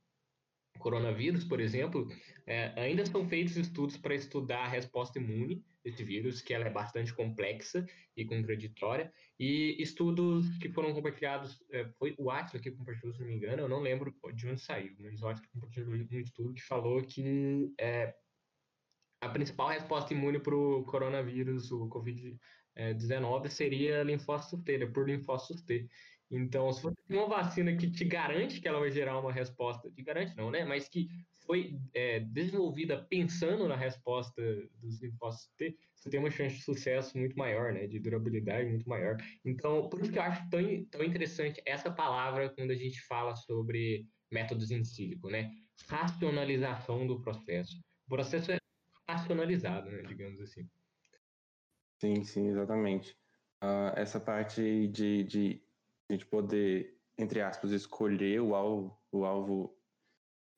coronavírus, por exemplo, é, ainda são feitos estudos para estudar a resposta imune desse vírus, que ela é bastante complexa e contraditória, e estudos que foram compartilhados, é, foi o Atlas que compartilhou, se não me engano, eu não lembro de onde saiu, mas o Atlas compartilhou um estudo que falou que é, a principal resposta imune para o coronavírus, o Covid-19, seria linfócitos T, por linfócitos T. Então, se você tem uma vacina que te garante que ela vai gerar uma resposta, te garante não, né? Mas que foi é, desenvolvida pensando na resposta dos T, você tem uma chance de sucesso muito maior, né? De durabilidade muito maior. Então, por isso que eu acho tão, tão interessante essa palavra quando a gente fala sobre métodos em sílico, né? Racionalização do processo. O processo é racionalizado, né? Digamos assim. Sim, sim, exatamente. Uh, essa parte de, de a gente poder, entre aspas, escolher o alvo, o alvo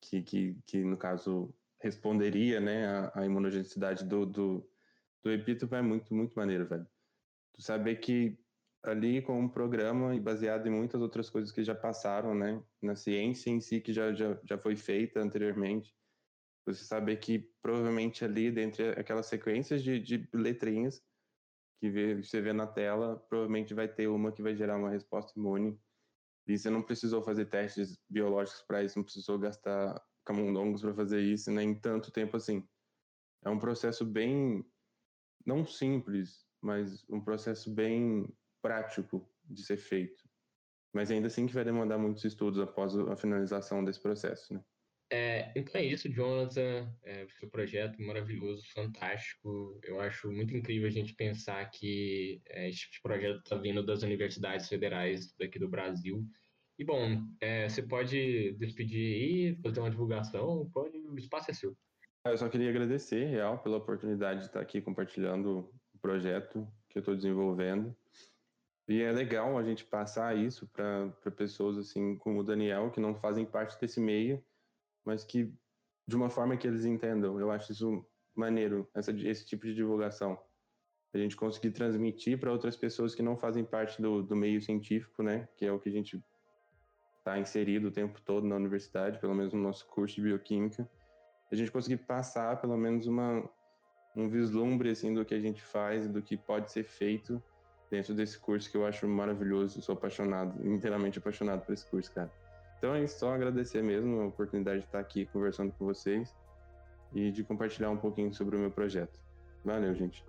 que, que, que no caso responderia né, a imunogenicidade do, do, do epítopo é muito, muito maneiro, velho. Tu saber que ali com um programa e baseado em muitas outras coisas que já passaram, né, na ciência em si que já, já, já foi feita anteriormente, você saber que provavelmente ali, dentre aquelas sequências de, de letrinhas, que você vê na tela, provavelmente vai ter uma que vai gerar uma resposta imune. E você não precisou fazer testes biológicos para isso, não precisou gastar camundongos para fazer isso, nem tanto tempo assim. É um processo bem, não simples, mas um processo bem prático de ser feito. Mas ainda assim que vai demandar muitos estudos após a finalização desse processo, né? É, então é isso, Jonathan. É, seu projeto maravilhoso, fantástico. Eu acho muito incrível a gente pensar que é, esse tipo de projeto está vindo das universidades federais daqui do Brasil. E bom, é, você pode despedir aí, fazer uma divulgação, pode, o espaço é seu. Ah, eu só queria agradecer, Real, pela oportunidade de estar aqui compartilhando o projeto que eu estou desenvolvendo. E é legal a gente passar isso para pessoas assim como o Daniel, que não fazem parte desse meio, mas que de uma forma que eles entendam. Eu acho isso maneiro, essa, esse tipo de divulgação. A gente conseguir transmitir para outras pessoas que não fazem parte do, do meio científico, né? Que é o que a gente está inserido o tempo todo na universidade, pelo menos no nosso curso de bioquímica. A gente conseguir passar pelo menos uma, um vislumbre assim do que a gente faz, do que pode ser feito dentro desse curso que eu acho maravilhoso. Eu sou apaixonado, inteiramente apaixonado por esse curso, cara. Então é só agradecer mesmo a oportunidade de estar aqui conversando com vocês e de compartilhar um pouquinho sobre o meu projeto. Valeu, gente.